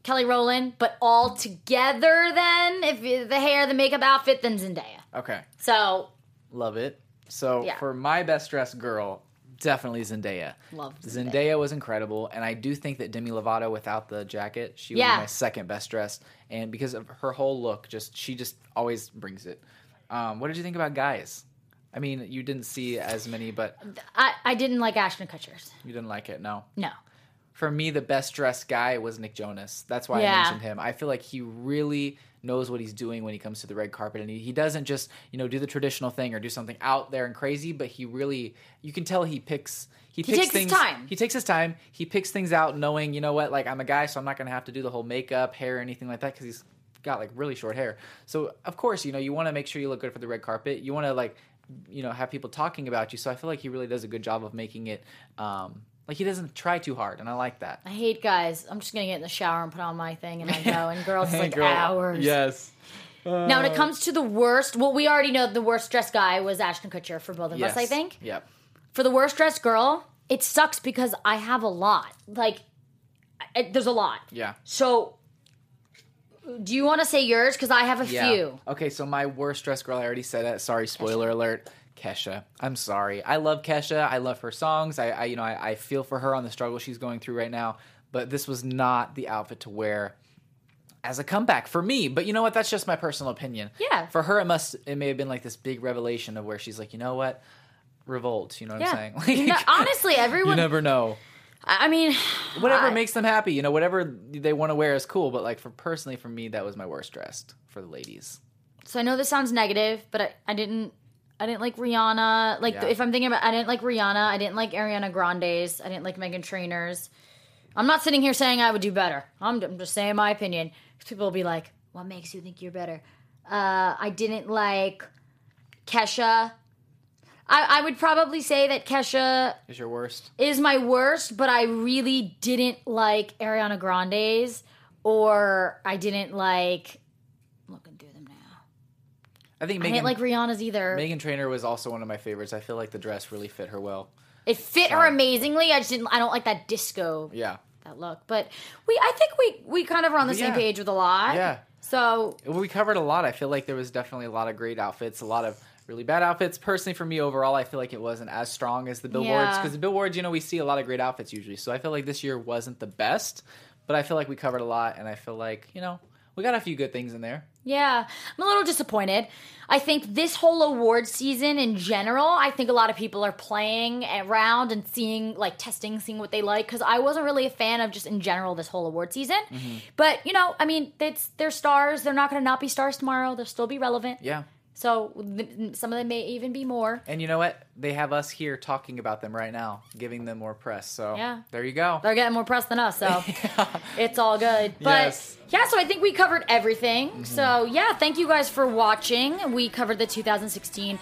Speaker 2: Kelly Rowland, but all together, then if the hair, the makeup, outfit, then Zendaya.
Speaker 4: Okay.
Speaker 2: So
Speaker 4: Love it. So
Speaker 2: Yeah.
Speaker 4: for my best dressed girl, definitely Zendaya.
Speaker 2: Love
Speaker 4: Zendaya.
Speaker 2: Zendaya.
Speaker 4: was incredible, and I do think that Demi Lovato without the jacket, she would
Speaker 2: Yeah.
Speaker 4: be my second best dressed, and because of her whole look, just she just always brings it. Um, what did you think about guys? I mean, you didn't see as many, but
Speaker 2: I, I didn't like Ashton Kutcher's.
Speaker 4: you didn't like it. No,
Speaker 2: No.
Speaker 4: for me, the best dressed guy was Nick Jonas. That's why I
Speaker 2: Yeah.
Speaker 4: mentioned him. I feel like he really knows what he's doing when he comes to the red carpet, and he, he doesn't just you know do the traditional thing or do something out there and crazy, but he really you can tell he picks. He, picks
Speaker 2: takes his
Speaker 4: things,
Speaker 2: time.
Speaker 4: He takes his time. He picks things out, knowing you know what, like I'm a guy, so I'm not going to have to do the whole makeup, hair, or anything like that because he's got like really short hair. So of course, you know, you want to make sure you look good for the red carpet. You want to like, you know, have people talking about you. So I feel like he really does a good job of making it. Um, like he doesn't try too hard, and I like that.
Speaker 2: I hate guys. I'm just gonna get in the shower and put on my thing and I go. And girls, it's like
Speaker 4: Girl,
Speaker 2: hours.
Speaker 4: Yes.
Speaker 2: Now, when it comes to the worst, well, we already know the worst dressed guy was Ashton Kutcher for both of
Speaker 4: Yes.
Speaker 2: us. I think
Speaker 4: Yep.
Speaker 2: for the worst dressed girl, it sucks because I have a lot. Like, I, there's a lot.
Speaker 4: Yeah.
Speaker 2: So, do you want to say yours? Because I have a
Speaker 4: Yeah.
Speaker 2: few.
Speaker 4: Okay, so my worst dressed girl, I already said that. Sorry, spoiler alert. Kesha. I'm sorry. I love Kesha. I love her songs. I, I you know, I, I feel for her on the struggle she's going through right now. But this was not the outfit to wear as a comeback for me. But you know what? That's just my personal opinion.
Speaker 2: Yeah.
Speaker 4: For her, it must. It may have been like this big revelation of where she's like, you know what? Revolt. You know what
Speaker 2: Yeah.
Speaker 4: I'm saying?
Speaker 2: You know, honestly, everyone.
Speaker 4: you never know.
Speaker 2: I mean,
Speaker 4: Whatever
Speaker 2: I-
Speaker 4: makes them happy. You know, whatever they want to wear is cool. But like for personally, for me, that was my worst dressed for the ladies.
Speaker 2: So I know this sounds negative, but I, I didn't. I didn't like Rihanna. Like
Speaker 4: Yeah.
Speaker 2: if I'm thinking about, I didn't like Rihanna. I didn't like Ariana Grande's. I didn't like Meghan Trainor's. I'm not sitting here saying I would do better. I'm, I'm just saying my opinion. People will be like, "What makes you think you're better?" Uh, I didn't like Kesha. I, I would probably say that Kesha
Speaker 4: Is your worst?
Speaker 2: is my worst, but I really didn't like Ariana Grande's, or I didn't like. I'm looking through them now.
Speaker 4: I think
Speaker 2: I
Speaker 4: Meghan,
Speaker 2: didn't like Rihanna's either.
Speaker 4: Meghan Trainor was also one of my favorites. I feel like the dress really fit her well.
Speaker 2: It fit her amazingly. I just didn't. I don't like that disco
Speaker 4: Yeah.
Speaker 2: that look. But we, I think we we kind of are on the same page with a lot.
Speaker 4: Yeah.
Speaker 2: So
Speaker 4: We covered a lot. I feel like there was definitely a lot of great outfits, a lot of really bad outfits. Personally, for me, overall, I feel like it wasn't as strong as the billboards
Speaker 2: Yeah.
Speaker 4: because the billboards, you know, we see a lot of great outfits usually. So I feel like this year wasn't the best, but I feel like we covered a lot, and I feel like you know we got a few good things in there.
Speaker 2: yeah, I'm a little disappointed. I think this whole award season in general, I think a lot of people are playing around and seeing, like, testing, seeing what they like. Because I wasn't really a fan of just in general this whole award season.
Speaker 4: Mm-hmm.
Speaker 2: But you know, I mean, it's they're stars. They're not going to not be stars tomorrow. They'll still be relevant.
Speaker 4: Yeah.
Speaker 2: So th- some of them may even be more.
Speaker 4: And you know what? They have us here talking about them right now, giving them more press. So
Speaker 2: Yeah.
Speaker 4: there you go.
Speaker 2: They're getting more press than us, so it's all good. But
Speaker 4: Yes.
Speaker 2: yeah, so I think we covered everything. Mm-hmm. So yeah, thank you guys for watching. We covered the 2016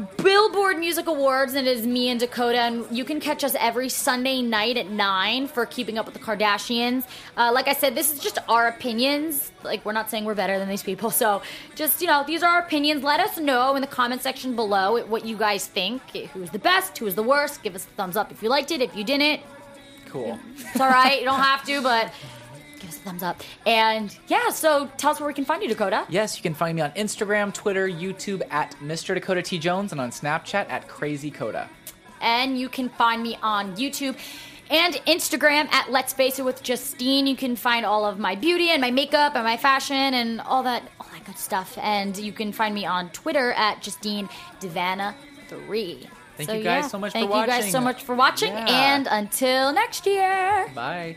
Speaker 2: Billboard Music Awards, and it is me and Dakota, and you can catch us every Sunday night at nine for Keeping Up with the Kardashians. Uh, like I said, this is just our opinions. Like we're not saying we're better than these people, so just you know, these are our opinions. Let us know in the comment section below what you guys think. Who's the best? Who's the worst? Give us a thumbs up if you liked it. If you didn't,
Speaker 4: Cool.
Speaker 2: it's all right. You don't have to, but give us a thumbs up. And yeah, so tell us where we can find you, Dakota.
Speaker 4: Yes, you can find me on Instagram, Twitter, YouTube at Mr. Dakota T Jones, and on Snapchat at Crazy Coda.
Speaker 2: And you can find me on YouTube and Instagram at Let's Face It with Justine. You can find all of my beauty and my makeup and my fashion and all that all that good stuff. And you can find me on Twitter at Justine Divana three.
Speaker 4: Thank you guys so much for watching.
Speaker 2: Thank you guys so much for watching.
Speaker 4: Yeah.
Speaker 2: And until next year.
Speaker 4: Bye.